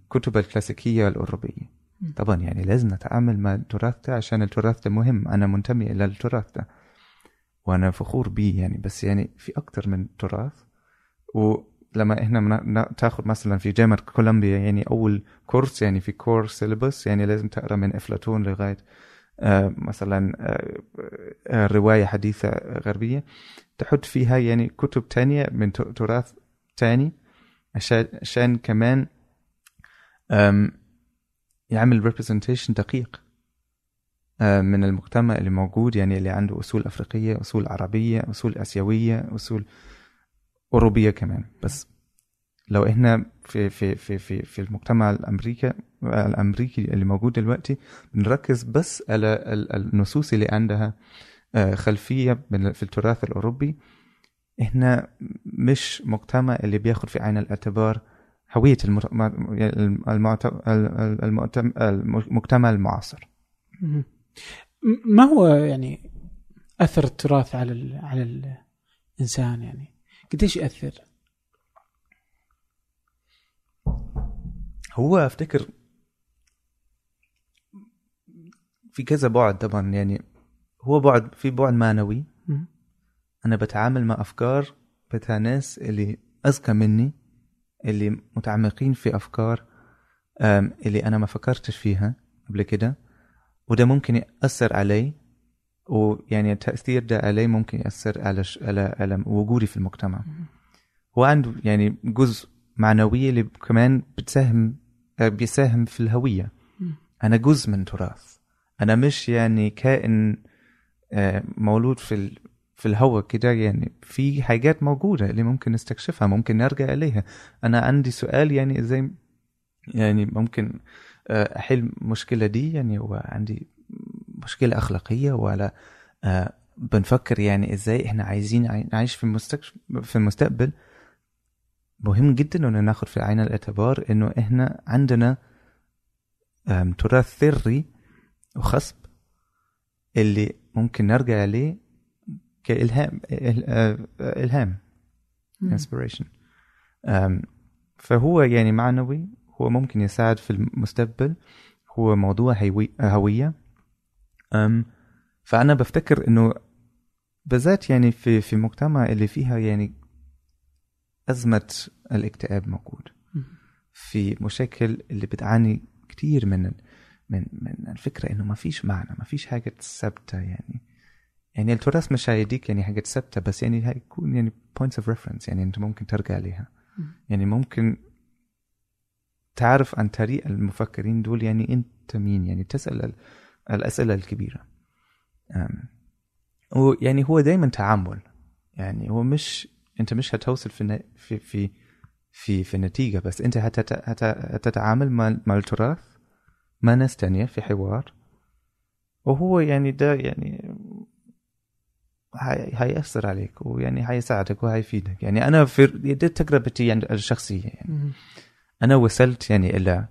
الكتب الكلاسيكية الاوروبيه مم. طبعا يعني لازم نتعامل مع التراث ده عشان التراث ده مهم. أنا منتمي إلى التراث ده وأنا فخور بيه يعني. بس يعني في أكتر من تراث. ولما ن- تاخد مثلا في جامعة كولومبيا يعني أول كورس يعني في core syllabus يعني لازم تقرأ من إفلاطون لغاية آه، مثلا آه، آه، رواية حديثة غربية. تحط فيها يعني كتب تانية من تراث تاني. عشان كمان يعمل representation دقيق. من المجتمع اللي موجود يعني اللي عنده أصول أفريقية أصول عربية أصول آسيوية أصول أوروبية كمان. بس لو إحنا في في في في في المجتمع الأمريكا الأمريكي اللي موجود دلوقتي بنركز بس على ال- النصوص اللي عندها آه، خلفية في التراث الأوروبي. إحنا مش مجتمع اللي بياخد في عين الاعتبار المعت- المجتمع المعاصر. ما هو يعني أثر التراث على ال... على الإنسان يعني؟ قديش يأثر؟ هو أفتكر في كذا بعد طبعا يعني هو بعد في بعد معنوي. أنا بتعامل مع أفكار بتاع ناس اللي أذكى مني. اللي متعمقين في أفكار اللي أنا ما فكرتش فيها قبل كده وده ممكن يأثر علي ويعني التاثير ده علي ممكن يأثر على ش... على على وجودي في المجتمع هو عنده يعني جزء معنوي اللي كمان بتساهم آه، بيساهم في الهوية مم. أنا جزء من تراث أنا مش يعني كائن آه، مولود في. في الهواء كده يعني في حاجات موجودة اللي ممكن نستكشفها ممكن نرجع إليها. أنا عندي سؤال يعني إزاي يعني ممكن آه، أحل المشكلة دي؟ يعني وعندي مشكلة أخلاقية ولا آه، بنفكر يعني إزاي إحنا عايزين عاي- نعيش في في المستقبل؟ مهم جدا إنه ناخد في عين الاعتبار إنه إحنا عندنا تراث ثري وخصب اللي ممكن نرجع عليه كإلهام إل- آه، آه، inspiration. أم، فهو يعني معنوي هو ممكن يساعد في المستقبل هو موضوع هوي- هوية. أم، فأنا بفتكر إنه بالذات يعني في في مجتمع اللي فيها يعني أزمة الاكتئاب موجود. في مشاكل اللي بتعاني كتير من من من الفكرة إنه ما فيش معنى ما فيش حاجة ثابتة يعني. يعني التراث مش هيديك يعني حاجات ثابتة بس يعني هيكون يعني points of reference يعني أنت ممكن ترجع ليها. يعني ممكن تعرف عن طريق المفكرين دول يعني أنت مين يعني تسأل الأسئلة الكبيرة. ويعني هو دايما تعامل. يعني هو مش أنت مش هتوصل في في في في, في النتيجه بس أنت هتتعامل مع, مع التراث. مع ناس تانية في حوار. وهو يعني ده يعني هي هيأثر عليك ويعني هيساعدك وهيفيدك يعني أنا في دي تجربتي يعني الشخصية يعني. أنا وصلت يعني إلى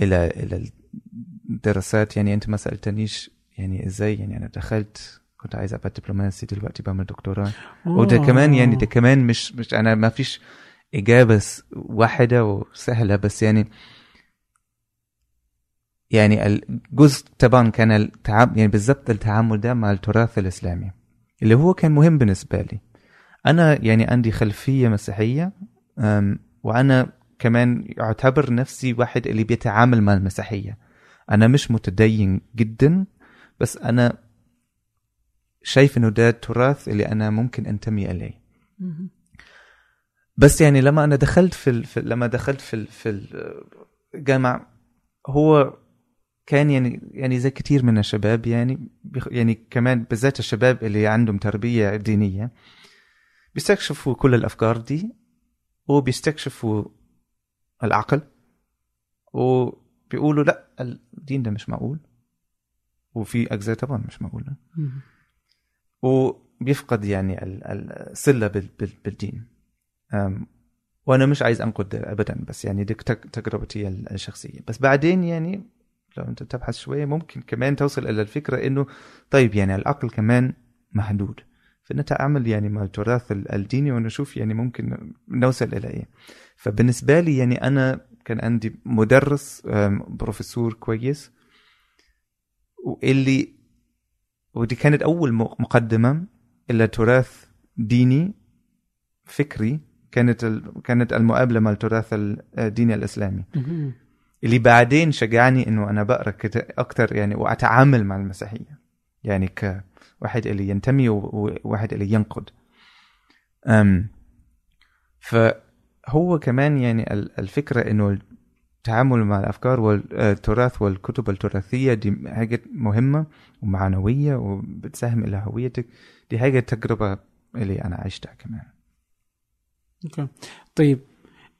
إلى إلى الدراسات يعني أنت ما سألتنيش يعني إزاي يعني أنا دخلت كنت عايز أبقى دبلوماسي دلوقتي بعمل دكتوراه. وده كمان يعني ده كمان مش مش أنا ما فيش إجابة واحدة وسهلة بس يعني يعني الجزء طبعا كان التعامل يعني بالضبط التعامل ده مع التراث الإسلامي. اللي هو كان مهم بالنسبة لي. أنا يعني عندي خلفية مسيحية وأنا كمان اعتبر نفسي واحد اللي بيتعامل مع المسيحية. أنا مش متدين جدا بس أنا شايف إنه ده التراث اللي أنا ممكن أنتمي إليه. بس يعني لما أنا دخلت في, ال... في لما دخلت في ال... في الجامعة هو كان يعني يعني زي كثير من الشباب يعني يعني كمان بالذات الشباب اللي عندهم تربية دينية بيستكشفوا كل الأفكار دي وبيستكشفوا العقل وبيقولوا لأ الدين ده مش معقول وفي أجزاء طبعا مش معقولة. وبيفقد يعني الصلة بالدين. وأنا مش عايز أنقد ابدا بس يعني دي تجربتي الشخصية. بس بعدين يعني لو انت تبحث شوية ممكن كمان توصل إلى الفكرة إنه طيب يعني العقل كمان محدود. فنتعامل يعني مع التراث الديني ونشوف يعني ممكن نوصل إلى إيه. فبالنسبة لي يعني أنا كان عندي مدرس بروفيسور كويس واللي ودي كانت أول مقدمة إلى تراث ديني فكري كانت كانت المقابلة مع التراث الديني الإسلامي. اللي بعدين شجعني إنه أنا بقرأ أكثر يعني وأتعامل مع المسيحية. يعني كواحد اللي ينتمي وواحد اللي ينقد. أم فهو كمان يعني الفكرة إنه التعامل مع الأفكار والتراث والكتب التراثية دي حاجة مهمة ومعنوية وبتساهم إلى هويتك. دي حاجة تجربة اللي أنا عشتها كمان. طيب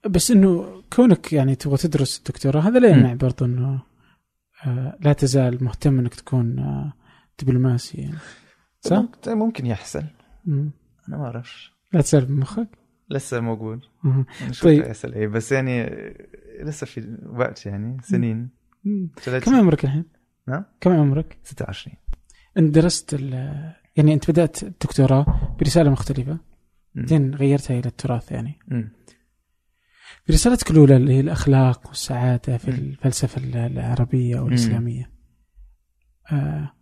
بس إنه كونك يعني تبغى تدرس الدكتوراه هذا لا يمنع برضه إنه آه لا تزال مهتم إنك تكون آه دبلوماسي يعني. صح؟ ممكن يحصل. مم. أنا ما أعرفش. لا تزال بمخك؟ لسه موجود. طيب. يحصل إيه بس يعني لسه في وقت يعني سنين. كم عمرك الحين؟ نعم كم عمرك؟ 26 انت درست يعني إنت بدأت الدكتوراه برسالة مختلفة بعدين غيرتها إلى التراث يعني. رسالتك الأولى اللي هي الأخلاق والسعادة في الفلسفة العربية والإسلامية آه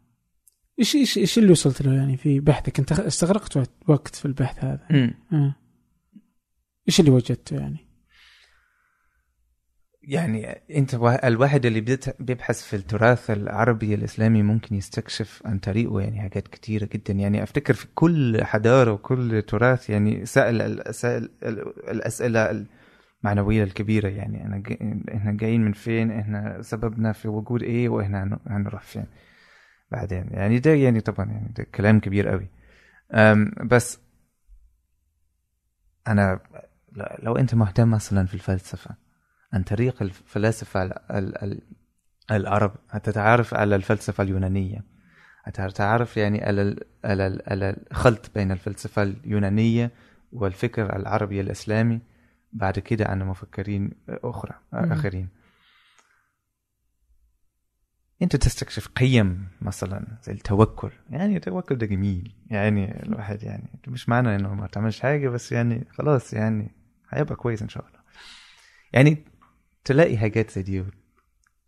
إيش إيش إيش اللي وصلت له يعني في بحثك؟ أنت استغرقت وقت في البحث هذا. آه. إيش اللي وجدته يعني؟ يعني أنت الواحد اللي بيبحث في التراث العربي الإسلامي ممكن يستكشف عن طريقه يعني حاجات كتيرة جدا. يعني أفتكر في كل حضارة وكل تراث يعني سأل سأل الأسئلة المعنويه الكبيرة يعني أنا جاي إحنا جايين من فين؟ إحنا سببنا في وجود إيه وإحنا هنروح فين بعدين؟ يعني ده يعني طبعا يعني ده كلام كبير قوي. بس أنا لو أنت مهتم مثلا في الفلسفة عن طريق الفلاسفه العرب هتتعرف على الفلسفة اليونانية. هتتعرف يعني على على الخلط بين الفلسفة اليونانية والفكر العربي الإسلامي. بعد كده عن مفكرين أخرى آخرين. أنت تستكشف قيم مثلا زي التوكل يعني التوكل ده جميل يعني الواحد يعني مش معنى إنه ما تعملش حاجة بس يعني خلاص يعني هيبقى كويس إن شاء الله. يعني تلاقي حاجات زي دي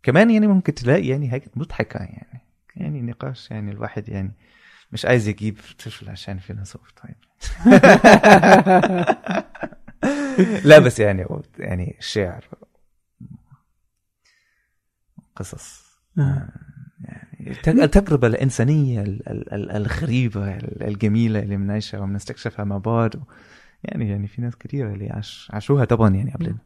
كمان يعني ممكن تلاقي يعني حاجات مضحكة يعني يعني نقاش يعني الواحد يعني مش عايز يجيب طفل عشان فيلسوف طيب. لا بس يعني يعني الشعر قصص آه. يعني الت- التجربة الإنسانية ال- ال- ال- الغريبة ال- الجميلة اللي بنعيشها وبنستكشفها مع بعض يعني يعني في ناس كثيرة اللي عاش عاشوها طبعا يعني قبلنا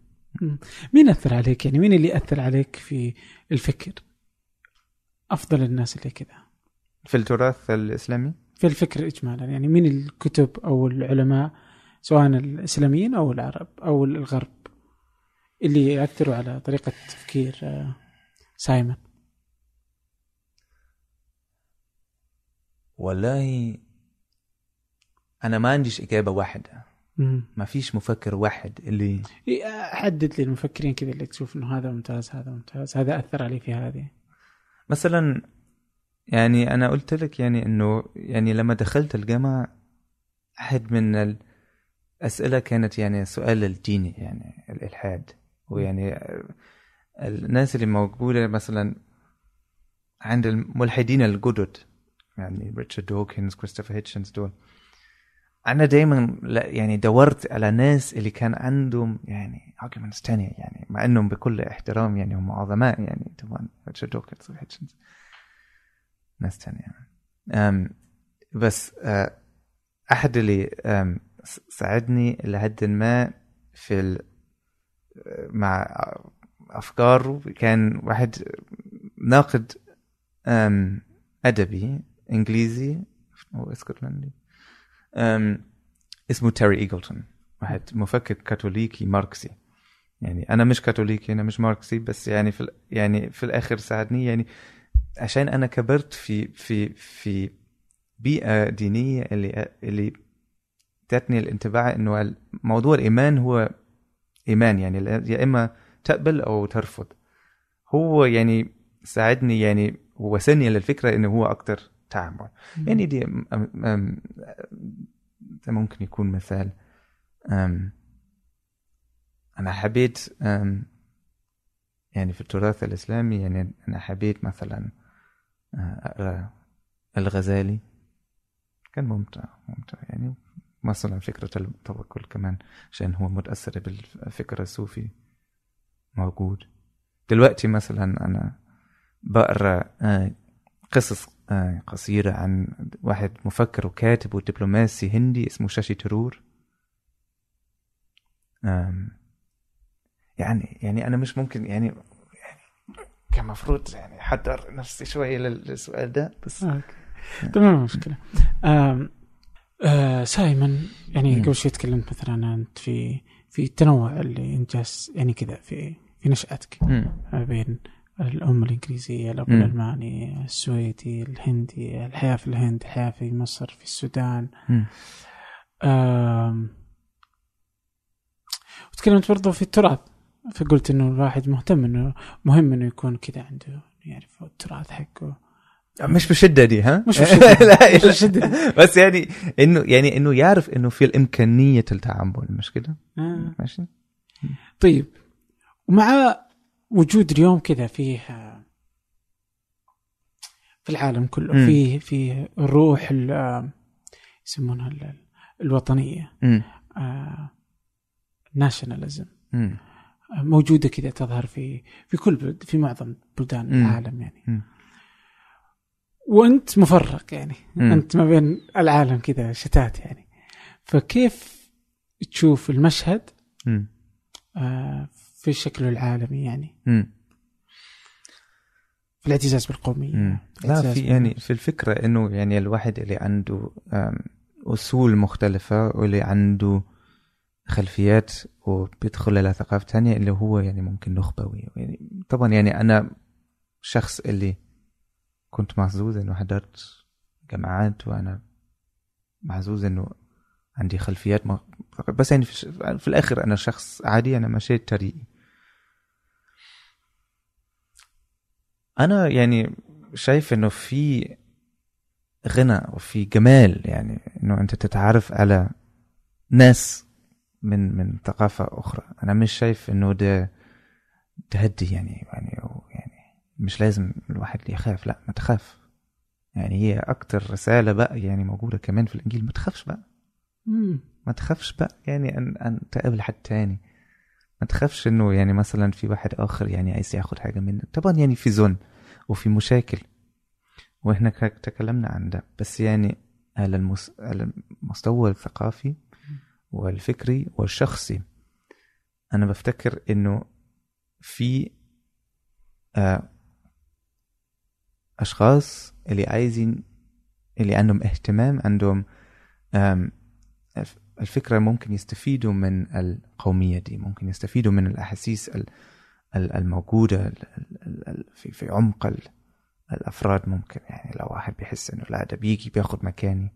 مين أثر عليك؟ يعني مين اللي أثر عليك في الفكر؟ أفضل الناس اللي كذا في التراث الإسلامي؟ في الفكر اجمالا. يعني مين الكتب أو العلماء سواء الإسلاميين أو العرب أو الغرب اللي ياثروا على طريقة تفكير آه، سايمون. والله أنا ما عنديش إجابة واحدة. مم. ما فيش مفكر واحد اللي حدد لي المفكرين كذا اللي تشوف إنه هذا ممتاز هذا ممتاز هذا أثر علي في هذه. مثلا يعني أنا قلت لك يعني إنه يعني لما دخلت الجامعة أحد من الاسئله كانت يعني السؤال الديني يعني الإلحاد. ويعني الناس اللي موجودة مثلا عند الملحدين الجدد يعني ريتشارد دوكنز كريستوفر هيتشنز دول. أنا دايما يعني دورت على ناس اللي كان عندهم يعني arguments تانية يعني مع إنهم بكل احترام يعني هم عظماء يعني طبعا ريتشارد دوكنز وهيتشنز ناس تانية. أم بس أه أحد اللي ساعدني لحد ما في ال مع أفكاره. كان واحد ناقد أدبي إنجليزي أو إسكتلندي أم اسمه تيري ايجلتون واحد مفكر كاثوليكي ماركسي. يعني أنا مش كاثوليكي أنا مش ماركسي بس يعني في يعني في الآخر ساعدني. يعني عشان أنا كبرت في في في بيئة دينية اللي اللي ادتني الانطباع إنه موضوع الإيمان هو إيمان يعني يا إما تقبل أو ترفض. هو يعني ساعدني يعني ووصلني للفكرة إنه هو أكتر تعامل. يعني دي ده ممكن يكون مثال. أنا حبيت يعني في التراث الإسلامي يعني أنا حبيت مثلا آه، أقرأ الغزالي. كان ممتع ممتع يعني. مثلا فكرة التوكل كمان عشان هو متأثر بالفكر الصوفي. موجود. دلوقتي مثلا أنا بقرأ آه، قصص آه، قصيرة عن واحد مفكر وكاتب ودبلوماسي هندي اسمه شاشي ترور. يعني يعني أنا مش ممكن يعني كان مفروض يعني حضر نفسي شوية لل- للسؤال ده بس. تمام مشكلة. آه سايمون يعني. قبل شوي تكلمت مثلا أنت في في التنوع اللي أنت جالس يعني كذا في في نشأتك مم. ما بين الأم الإنجليزية الأب مم. الألماني السويدي الهندي الحياة في الهند الحياة في مصر في السودان. آم، وتكلمت برضو في التراث فقلت إنه الواحد مهتم إنه مهم إنه يكون كذا عنده يعرف التراث حقه مش بشدة دي ها؟ مش بشدة. لا مش بشدة. بس يعني إنه يعني إنه يعرف إنه في الإمكانية التعامل مش كده؟ آه. ماشي؟ طيب ومع وجود اليوم كذا فيه آه، في العالم كله مم. في في الروح ال- آه، يسمونها ال- الوطنية امم ناشوناليزم موجودة كذا تظهر في في كل بلد في معظم بلدان مم. العالم يعني مم. وانت مفرق يعني. مم. انت ما بين العالم كذا شتات يعني. فكيف تشوف المشهد؟ آه، في شكله العالمي يعني. امم في الاعتزاز بالقومية. لا في يعني في الفكرة إنه يعني الواحد اللي عنده أصول مختلفة واللي عنده خلفيات وبيدخل على ثقافة تانية اللي هو يعني ممكن نخبوي. يعني طبعا يعني أنا شخص اللي كنت محظوظ إنه حضرت جامعات وأنا محظوظ إنه عندي خلفيات. بس يعني في, في الآخر أنا شخص عادي أنا مشيت طريقي أنا يعني شايف إنه في غنى وفي جمال يعني إنه أنت تتعرف على ناس من من ثقافة أخرى أنا مش شايف إنه ده تهدي يعني يعني مش لازم الواحد يخاف لا ما تخاف. يعني هي أكتر رسالة بقى يعني موجودة كمان في الإنجيل ما تخافش بقى. مم. ما تخافش بقى يعني أن أن تقابل حد تاني. ما تخافش إنه يعني مثلا في واحد آخر يعني عايز ياخد حاجة منك. طبعا يعني في ظلم وفي مشاكل. وإحنا تكلمنا عن ده. بس يعني على المس... على المستوى الثقافي والفكري والشخصي أنا بفتكر إنه في آه اشخاص اللي عايزين اللي عندهم اهتمام عندهم الفكرة ممكن يستفيدوا من القومية دي ممكن يستفيدوا من الأحاسيس ال- ال- الموجودة ال- ال- ال- في عمق ال- الأفراد ممكن. يعني لو واحد بيحس إنه لا ده بيجي بياخد مكاني.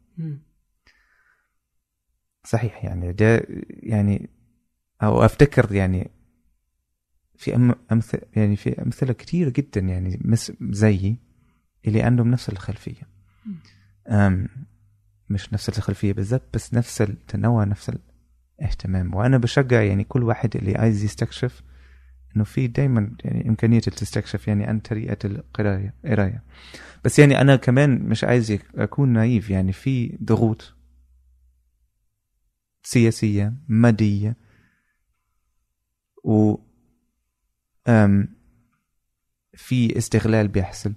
صحيح يعني ده يعني أو أفتكر يعني في أم أمثلة يعني في أمثلة كتيرة جدا يعني زيي. اللي عندهم نفس الخلفية. أم مش نفس الخلفية بالذات بس نفس التنوع نفس الاهتمام وأنا بشجع يعني كل واحد اللي عايز يستكشف إنه في دايما يعني إمكانية تستكشف يعني عن طريقة القراية قراية. بس يعني أنا كمان مش عايز أكون نايف يعني في ضغوط سياسية مادية. و أم في استغلال بيحصل.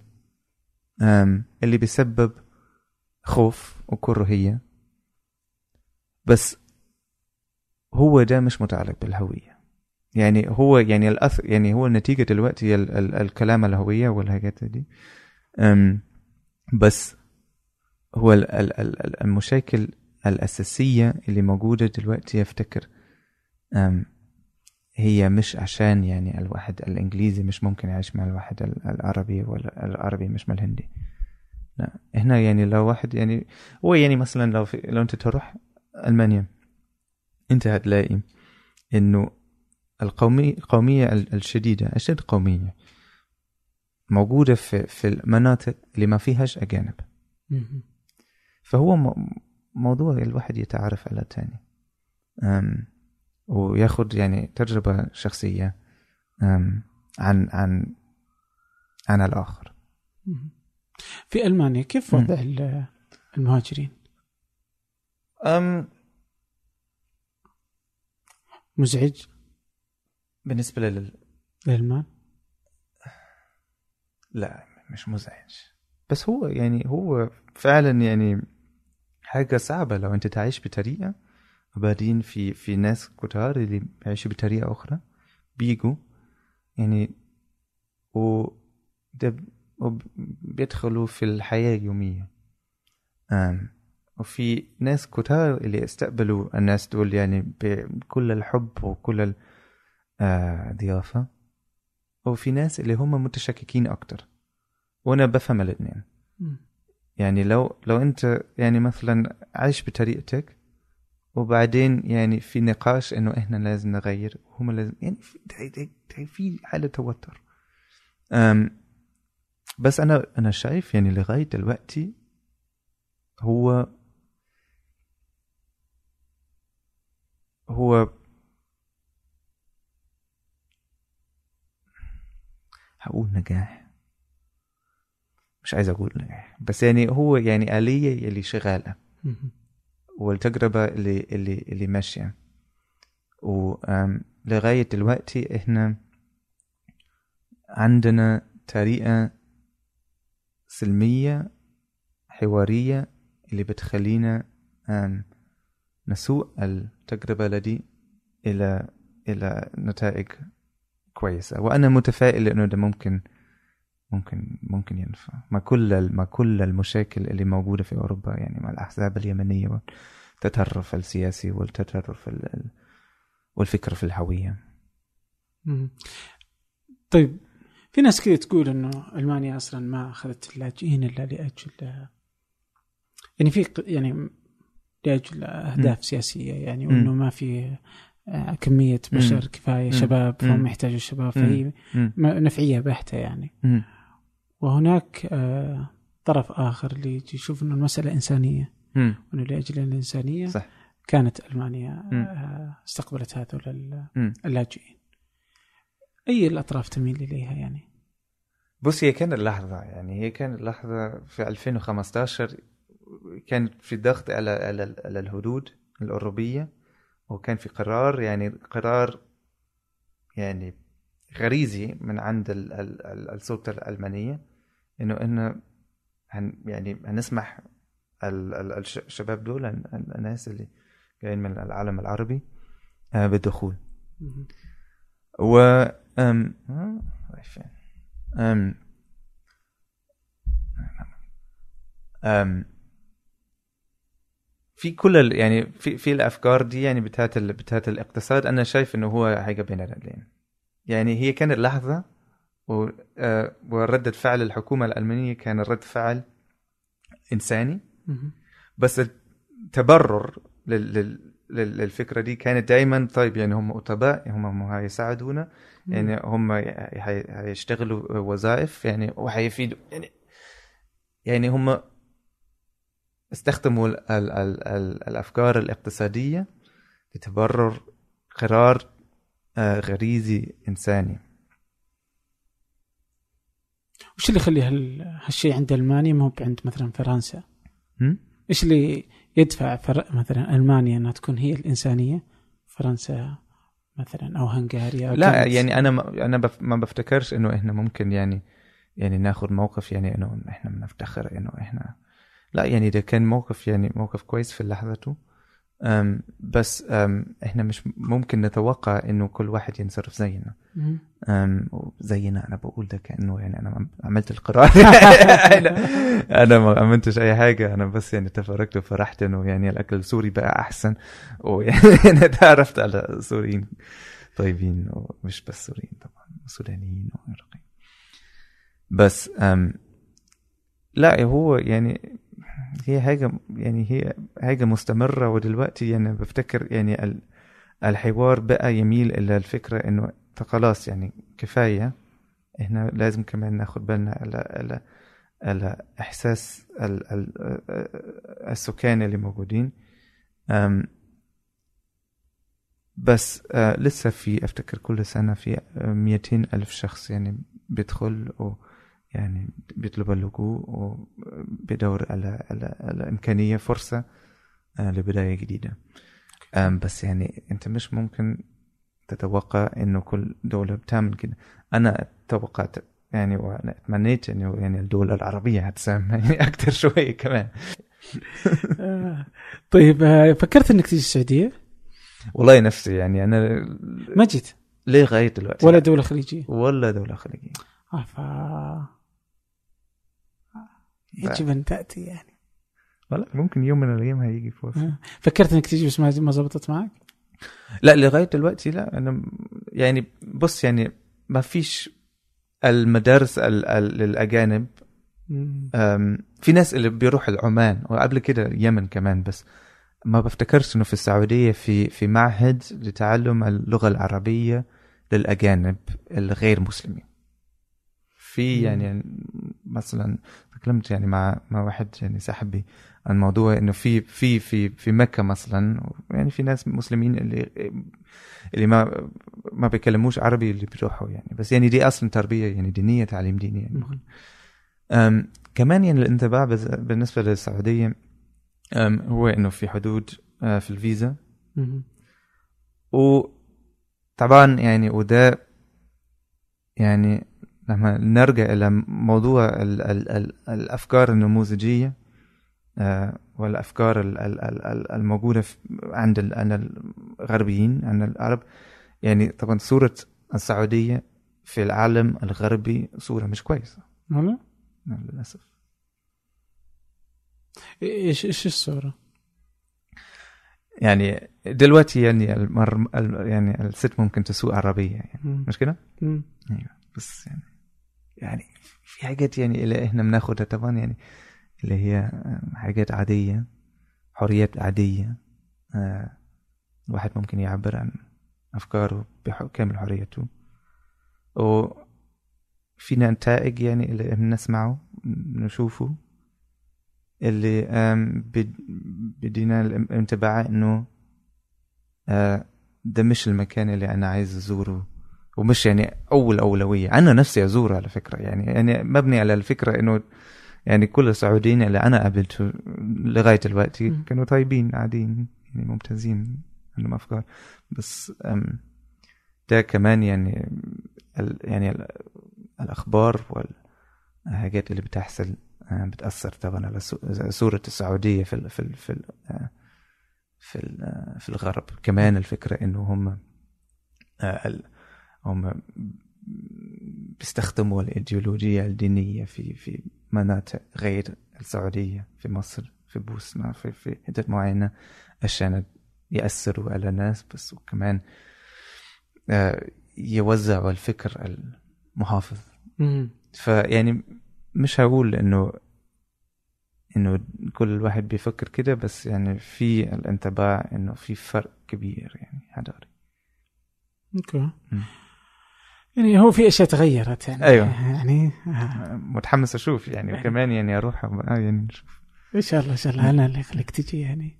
اللي بيسبب خوف وكراهية بس هو ده مش متعلق بالهوية. يعني هو يعني الأث يعني هو النتيجة دلوقتي هي ال ال الكلام الهوية والحاجات دي. بس هو ال ال ال المشاكل الأساسية اللي موجودة دلوقتي أفتكر هي مش عشان يعني الواحد الإنجليزي مش ممكن يعيش مع الواحد العربي ولا العربي مش مع الهندي. لا هنا يعني لو واحد يعني هو يعني مثلا لو في لو أنت تروح ألمانيا أنت هتلاقي إنه القومية القومية الشديدة أشد قومية موجودة في في المناطق اللي ما فيهاش أجانب. فهو موضوع الواحد يتعرف على الثاني وياخد يعني تجربة شخصية عن عن عن الآخر. في ألمانيا كيف. وضع ال- المهاجرين؟ أم مزعج بالنسبة لل للمان؟ لا مش مزعج بس هو يعني هو فعلا يعني حاجة صعبة لو أنت تعيش بطريقة وبعدين في في ناس كتار اللي بيعيشوا بطريقة أخرى بيجوا يعني و ده بيدخلوا في الحياة اليومية آم. وفي ناس كتار اللي استقبلوا الناس دول يعني بكل الحب وكل الضيافة وفي ناس اللي هم متشككين أكتر وأنا بفهم الاثنين. يعني لو لو أنت يعني مثلا عايش بطريقتك وبعدين يعني في نقاش إنه إحنا لازم نغير وهم لازم يعني في, حالة توتر. بس أنا أنا شايف يعني لغاية دلوقتي هو هو هقول نجاح. مش عايز أقول نجاح بس يعني هو يعني آلية اللي شغالة. والتجربة اللي اللي اللي ماشية. ولغاية دلوقتي إحنا عندنا طريقة سلمية حوارية اللي بتخلينا نسوق التجربة دي إلى إلى نتائج كويسة. وأنا متفائل إنه ده ممكن ممكن ممكن ينفع مع كل مع كل المشاكل اللي موجودة في أوروبا يعني مع الأحزاب اليمنية والتطرف السياسي والتطرف ال- ال- والفكر في الهوية مم. طيب في ناس كذا تقول إنه ألمانيا أصلا ما أخذت اللاجئين إلا لأجل يعني في يعني لأجل أهداف سياسية يعني. وانه ما في آه، كمية بشر مم. كفايه. شباب فهم. يحتاجوا الشباب. فهي. م- نفعية بحتة يعني مم. وهناك آه، طرف آخر اللي يشوف إنه المسألة إنسانية. وإنه لأجل الإنسانية صح كانت ألمانيا مم. آه، استقبلت هذول. اللاجئين أي الأطراف تميل إليها يعني بص هي كانت لحظة يعني هي كانت لحظة في 2015 كان في ضغط على على على الحدود الأوروبية وكان في قرار يعني قرار يعني غريزي من عند ال- ال- ال- السلطة الألمانية إنه انه هن يعني هنسمح ال- ال- الش- الشباب دول ال- ال- الناس اللي جايين من العالم العربي آه، بالدخول. و أم؟ أم أم في كل ال- يعني في في الأفكار دي يعني بتاعت ال- بتاعت الاقتصاد أنا شايف إنه هو حاجة بين الرجلين يعني هي كانت لحظة وردة فعل الحكومة الألمانية كان رد فعل إنساني. مهم. بس التبرر لل- لل- لل- للفكرة دي كانت دائما طيب يعني هم اتباع هم هيساعدونا يعني هم هي- هيشتغلوا وظائف يعني وهيفيدوا يعني يعني هم استخدموا ال ال ال ال الأفكار الاقتصادية لتبرر قرار آه، غريزي إنساني. وش اللي يخلي هال- هالشيء عند ألمانيا ما هو عند مثلا فرنسا؟ إيش اللي يدفع فر... مثلا ألمانيا إنها تكون هي الإنسانية؟ فرنسا مثلا أو هنغاريا لا كانت- يعني أنا ما أنا بف ما بفتكرش إنه إحنا ممكن يعني يعني ناخذ موقف يعني إنه إحنا بنفتخر إنه إحنا لا يعني ده كان موقف يعني موقف كويس في لحظته بس إحنا مش ممكن نتوقع إنه كل واحد ينصرف زينا. زينا أنا بقول ده كانه يعني أنا عملت القرار. أنا ما عملتش أي حاجة أنا بس يعني تفرجت وفرحت إنه يعني الأكل السوري بقى أحسن. ويعني تعرفت على سوريين طيبين ومش بس سوريين طبعا سودانيين وعراقيين. بس لا هو يعني هي حاجة يعني هي حاجة مستمرة ودلوقتي يعني بفتكر يعني ال- الحوار بقى يميل إلى الفكرة إنه خلاص يعني كفاية إحنا لازم كمان ناخد بالنا على على على إحساس ال ال السكان اللي موجودين. بس آه لسه في أفتكر كل سنة في 200 ألف شخص يعني بيدخل و يعني بيطلب اللجوء وبيدور على على على إمكانية فرصة آه لبداية جديدة. أم بس يعني أنت مش ممكن تتوقع إنه كل دولة بتعمل كده. أنا توقعت يعني وأنا تمنيت إنه يعني الدول العربية هتساهم يعني أكثر شوية كمان. آه. طيب آه، فكرت إنك تيجي السعودية؟ والله نفسي يعني أنا ما جيت؟ ليه لغايه دلوقتي؟ ولا دولة خليجية؟ ولا دولة خليجية. آه ف يجب أن تأتي يعني. ولا ممكن يوم من الأيام هيجي فرصة. آه. فكرت إنك تيجي بس ما زبطت معك؟ لا لغاية دلوقتي لا. أنا يعني بص يعني ما فيش المدارس ال- ال- للأجانب. في ناس اللي بيروح العمان وقبل كده اليمن كمان بس. ما بفتكرش إنه في السعودية في في معهد لتعلم اللغة العربية للأجانب الغير مسلمين. في. يعني مثلا تكلمت يعني مع مع واحد يعني صاحبي عن موضوع إنه في في في في مكة مثلا يعني في ناس مسلمين اللي اللي ما ما بيكلموش عربي اللي بيروحوا يعني بس يعني دي أصلا تربية يعني دينية تعليم ديني يعني. أم كمان يعني الانطباع بز- بالنسبة للسعودية أم هو إنه في حدود آه، في الفيزا. وطبعا يعني وده يعني لما نرجع إلى موضوع ال ال ال الأفكار النموذجية آه، ال- الموجودة عند عند الغربيين عند العرب يعني طبعا صورة السعودية في العالم الغربي صورة مش كويسة ولا؟ للأسف إيش إيش الصورة؟ يعني دلوقتي يعني المر... ال- يعني الست ممكن تسوق عربية يعني مم. مش كده؟ أيوه بس يعني يعني في حاجات يعني اللي إحنا بناخدها طبعا يعني اللي هي حاجات عادية حريات عادية آه، الواحد ممكن يعبر عن أفكاره بكامل حريته. وفي نتائج يعني اللي بنسمعه نشوفه اللي بدينا الانطباع إنه آه، ده مش المكان اللي أنا عايز أزوره. ومش يعني أول أولوية. أنا نفسي ازوره على فكرة. يعني يعني مبني على الفكرة إنه يعني كل السعوديين اللي أنا قابلته لغاية دلوقتي مم. كانوا طيبين عاديين يعني ممتازين عندهم أفكار. بس ده كمان يعني ال يعني ال الأخبار والحاجات اللي بتحصل آه، بتأثر طبعا على صورة السعودية في ال في ال في ال آه، في ال آه، في الغرب. كمان الفكرة إنه هم هم بيستخدموا الإيديولوجية الدينية في في مناطق غير السعودية في مصر في بوسنة في في حتت معينة عشان يأثروا على الناس بس وكمان آه، يوزعوا الفكر المحافظ. فيعني مش هقول إنه إنه كل واحد بيفكر كده بس يعني في الانطباع إنه في فرق كبير يعني حضاري أوكي مم. يعني هو في أشياء تغيرت يعني أيوة. يعني آه. متحمس أشوف يعني يعني. وكمان يعني أروح آه يعني نشوف إن شاء الله إن شاء الله أنا اللي خليك تجي يعني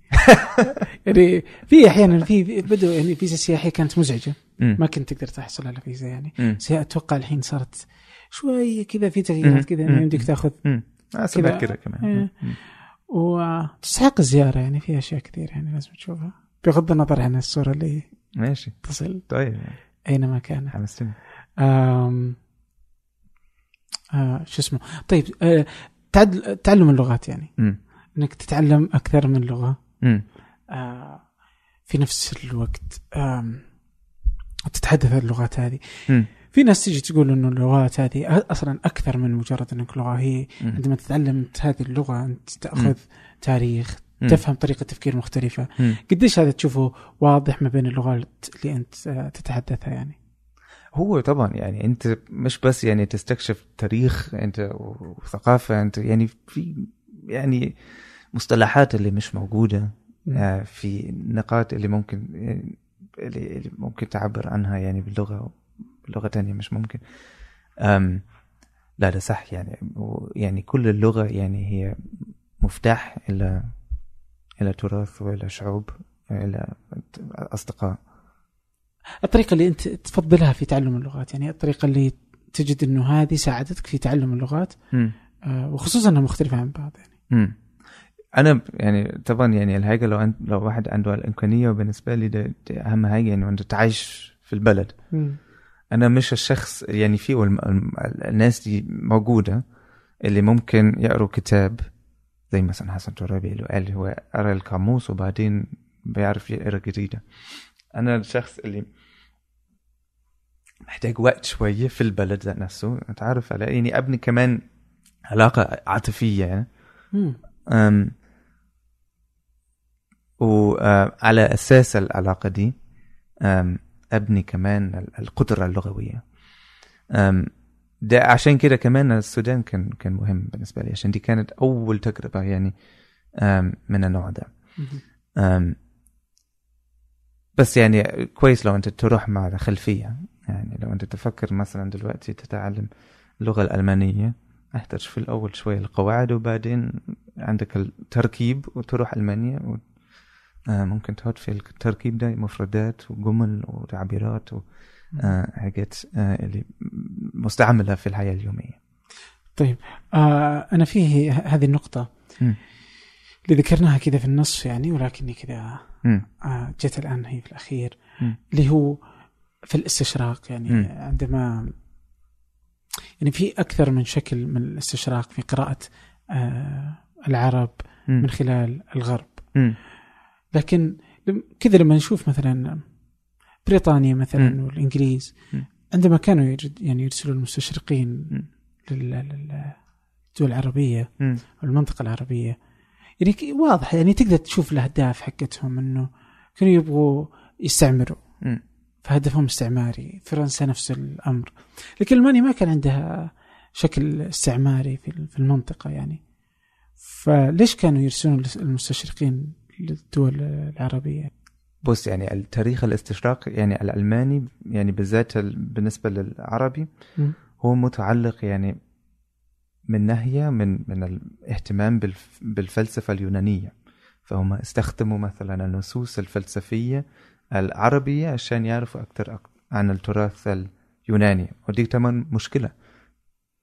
يعني في أحيانا في بدوا يعني فيزا سياحية كانت مزعجة. ما كنت تقدر تحصل على فيزا يعني أتوقع الحين صارت شوي كذا في تغييرات. كذا. انه يمديك تاخذ. آه كذا. كده كمان. مم. وتستحق الزيارة يعني في أشياء كثير يعني لازم تشوفها بغض النظر عن الصورة اللي ماشي تصل طيب أينما كان حمستني آم آه شو اسمه طيب آه تعلم اللغات يعني مم. إنك تتعلم أكثر من لغة. آه في نفس الوقت تتحدث اللغات هذه مم. في ناس تيجي تقول إنه اللغات هذه أصلا أكثر من مجرد إنك لغة هي مم. عندما تتعلم هذه اللغة أنت تأخذ تاريخ مم. تفهم طريقة تفكير مختلفة مم. قديش هذا تشوفه واضح ما بين اللغات اللي أنت تتحدثها يعني هو طبعا يعني أنت مش بس يعني تستكشف تاريخ أنت وثقافة أنت يعني في يعني مصطلحات اللي مش موجودة آه، في نقاط اللي ممكن اللي ممكن تعبر عنها يعني باللغة بلغة تانية مش ممكن. أم لا ده صح يعني. يعني كل اللغة يعني هي مفتاح إلى إلى تراث وإلى شعوب إلى أصدقاء. الطريقة اللي أنت تفضلها في تعلم اللغات يعني الطريقة اللي تجد إنه هذه ساعدتك في تعلم اللغات. آه، وخصوصا إنها مختلفة عن بعض يعني مم. أنا يعني طبعا يعني الحاجة لو انت لو واحد عنده الإمكانية وبالنسبه لي ده, ده أهم حاجة يعني وأنت تعيش في البلد أنا مش الشخص يعني في الناس دي موجودة اللي ممكن يقروا كتاب زي مثلا حسن ترابي اللي قال هو قرأ القاموس وبعدين بيعرف يقرأ جريده أنا الشخص اللي محتاج وقت شوية في البلد ذات نفسه. اتعرف على يعني أبني كمان علاقة عاطفية. يعني. أم وعلى أساس العلاقة دي أم أبني كمان ال- القدرة اللغوية. أم ده عشان كده كمان السودان كان كان مهم بالنسبة لي عشان دي كانت أول تجربة يعني من النوع ده. بس يعني كويس لو أنت تروح مع خلفية يعني لو أنت تفكر مثلا دلوقتي تتعلم اللغة الألمانية احتاج في الأول شوية القواعد وبعدين عندك التركيب وتروح ألمانيا و... آه ممكن تحط في التركيب ده مفردات وجمل وتعبيرات وحاجات آه اللي مستعملة في الحياة اليومية طيب آه أنا فيه هذه النقطة مم. اللي ذكرناها كذا في النص يعني ولكني كذا. آه جت الآن هي في الأخير. اللي هو في الاستشراق يعني مم. عندما يعني في أكثر من شكل من الاستشراق في قراءة آه العرب مم. من خلال الغرب مم. لكن كذا لما نشوف مثلا بريطانيا مثلا مم. والإنجليز مم. عندما كانوا يرد يعني يرسلوا المستشرقين للدول العربية مم. المنطقة العربية يعني واضح يعني تقدر تشوف الأهداف حقتهم إنه كانوا يبغوا يستعمروا. فهدفهم استعماري فرنسا نفس الأمر لكن ألمانيا ما كان عندها شكل استعماري في في المنطقة يعني فليش كانوا يرسلون المستشرقين للدول العربية بص يعني التاريخ الاستشراق يعني الألماني يعني بالذات ال- بالنسبة للعربي مم. هو متعلق يعني من ناحية من من الاهتمام بالف- بالفلسفة اليونانية. فهم استخدموا مثلا النصوص الفلسفية العربية عشان يعرفوا أكثر أك- عن التراث اليوناني. ودي طبعا مشكلة.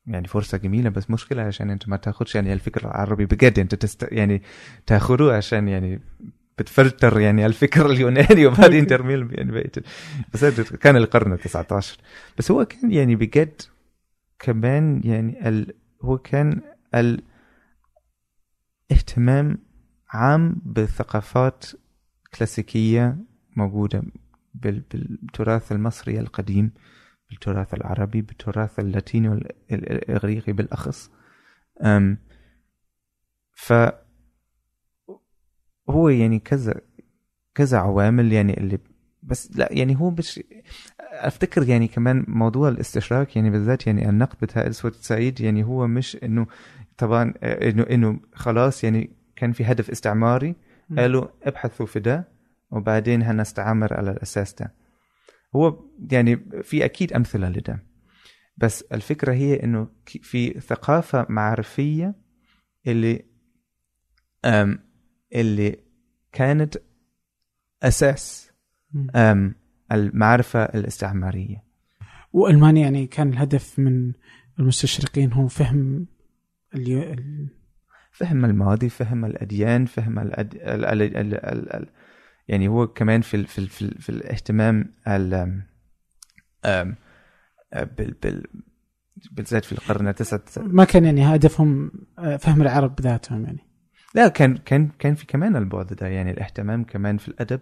يعني فرصة جميلة بس مشكلة عشان أنت ما تاخدش يعني الفكر العربي بجد. أنت تست يعني تاخده عشان يعني بتفلتر يعني الفكر اليوناني وبعدين ترمي يعني بقيت بس هذا كان القرن ال 19 بس هو كان يعني بجد كمان يعني ال هو كان الاهتمام عام بالثقافات كلاسيكية موجودة بال- بالتراث المصري القديم بالتراث العربي بالتراث اللاتيني والإغريقي بالأخص. ف هو يعني كذا كذا عوامل يعني اللي بس لا يعني هو مش أفتكر يعني كمان موضوع الاستشراك يعني بالذات يعني النقد بتاع أسود سعيد يعني هو مش إنه طبعا إنه إنه خلاص يعني كان في هدف استعماري. قالوا ابحثوا في ده وبعدين هنستعمر على الأساس ده هو يعني في أكيد أمثلة لده بس الفكرة هي إنه في ثقافة معرفية اللي اللي كانت أساس المعرفة الاستعمارية. وألمانيا يعني كان الهدف من المستشرقين هو فهم اليو... ال... فهم الماضي فهم الأديان فهم الأد... ال... ال... ال... ال... ال... يعني هو كمان في ال... في ال... في, ال... في الاهتمام ال... أم... بال... بال... بالذات في القرن التاسع ما كان يعني هدفهم آه، فهم العرب بذاتهم يعني. لا كان كان كان في كمان البعد ده يعني الاهتمام كمان في الأدب.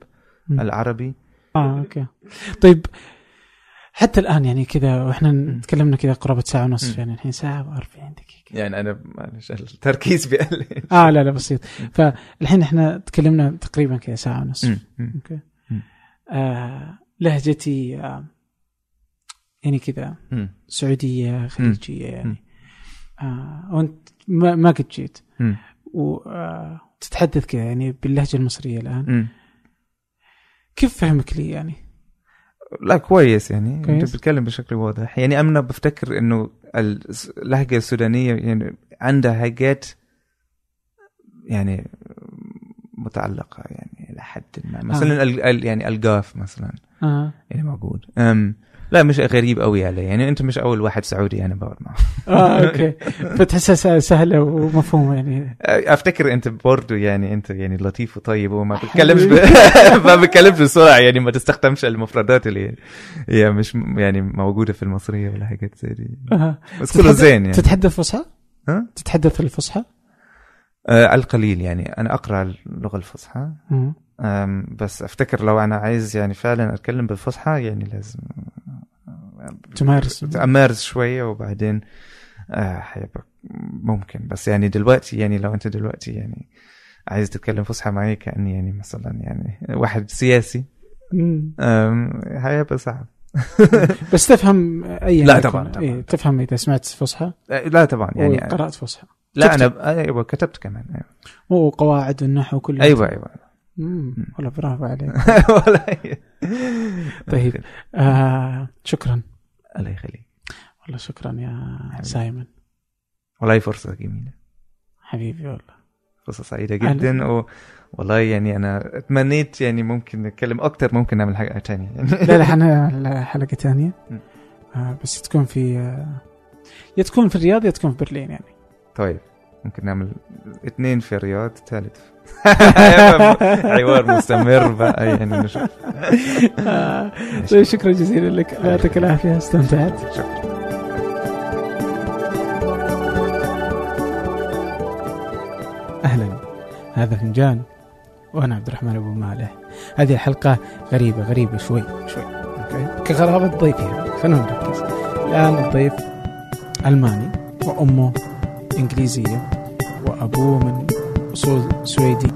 العربي آه okay طيب حتى الآن يعني كذا وإحنا تكلمنا كذا قرابة ساعة ونص. يعني الحين ساعة و40 دقيقة يعني أنا معلش التركيز بيقل آه لا لا بسيط فالحين إحنا تكلمنا تقريبا كذا ساعة ونص. okay. آه لهجتي آه يعني كذا. سعودية خليجية يعني. آه وأنت ما, ما قد جيت. وتتحدث كذا يعني باللهجة المصرية الآن مم. كيف فهمك لي يعني؟ لا كويس يعني. كويس. انت بتتكلم بشكل واضح. يعني أنا بفتكر إنه اللهجة السودانية يعني عندها حاجات يعني متعلقة يعني إلى حد ما. مثلا ال- ال- يعني القاف مثلا. آه. يعني موجود. أم لا مش غريب قوي علي يعني أنت مش أول واحد سعودي أنا بقعد معه. آه أوكي. فتحسها سهله ومفهومه يعني. أفتكر أنت برضه يعني أنت يعني لطيف وطيب وما بتتكلمش ب... ما بتتكلمش بسرعة يعني ما تستخدمش المفردات اللي هي مش يعني موجودة في المصرية ولا حاجات زي دي. آه. بس كله زين يعني. تتحدث فصحى؟ ها؟ تتحدث الفصحى؟ آه القليل يعني. أنا أقرأ اللغة الفصحى. بس أفتكر لو أنا عايز يعني فعلا أتكلم بالفصحى يعني لازم تمارس امارس شوية وبعدين آه ممكن بس يعني دلوقتي يعني لو أنت دلوقتي يعني عايز تتكلم فصحى معي كأني يعني مثلا يعني واحد سياسي هيبقى صعب بس تفهم أي لا يكن. طبعاً، طبعاً. إيه تفهم إذا سمعت فصحى آه، لا طبعا يعني وقرأت فصحى لا. أنا أيوه كتبت كمان أيوه وقواعد النحو كلها أيوه أيوه. والله برافو عليك. طيب. آه شكرا. الله يخليك. والله شكرا يا حبيبي. سايمون. والله فرصة جميلة. حبيبي والله. فرصة سعيدة أهلا. جدا و... والله يعني أنا أتمنيت يعني ممكن نتكلم أكتر ممكن نعمل حاجة تانية. يعني لا لا حنعمل حلقة ثانية. مم. آه بس تكون في آه يا تكون في الرياض يا تكون في برلين يعني. طيب. ممكن نعمل اثنين في الرياض ثالث. حوار مستمر بقى يعني نشوف. آه، طيب شكرا جزيلا لك. يعطيك العافية استمتعت. شكرا. أهلا. هذا فنجان وأنا عبد الرحمن أبو مالح. هذه الحلقة غريبة غريبة شوي شوي. أوكي؟ كغرابة ضيفها خلونا نركز. الآن الضيف ألماني وأمه إنجليزية. وأبوه من أصول سويدي.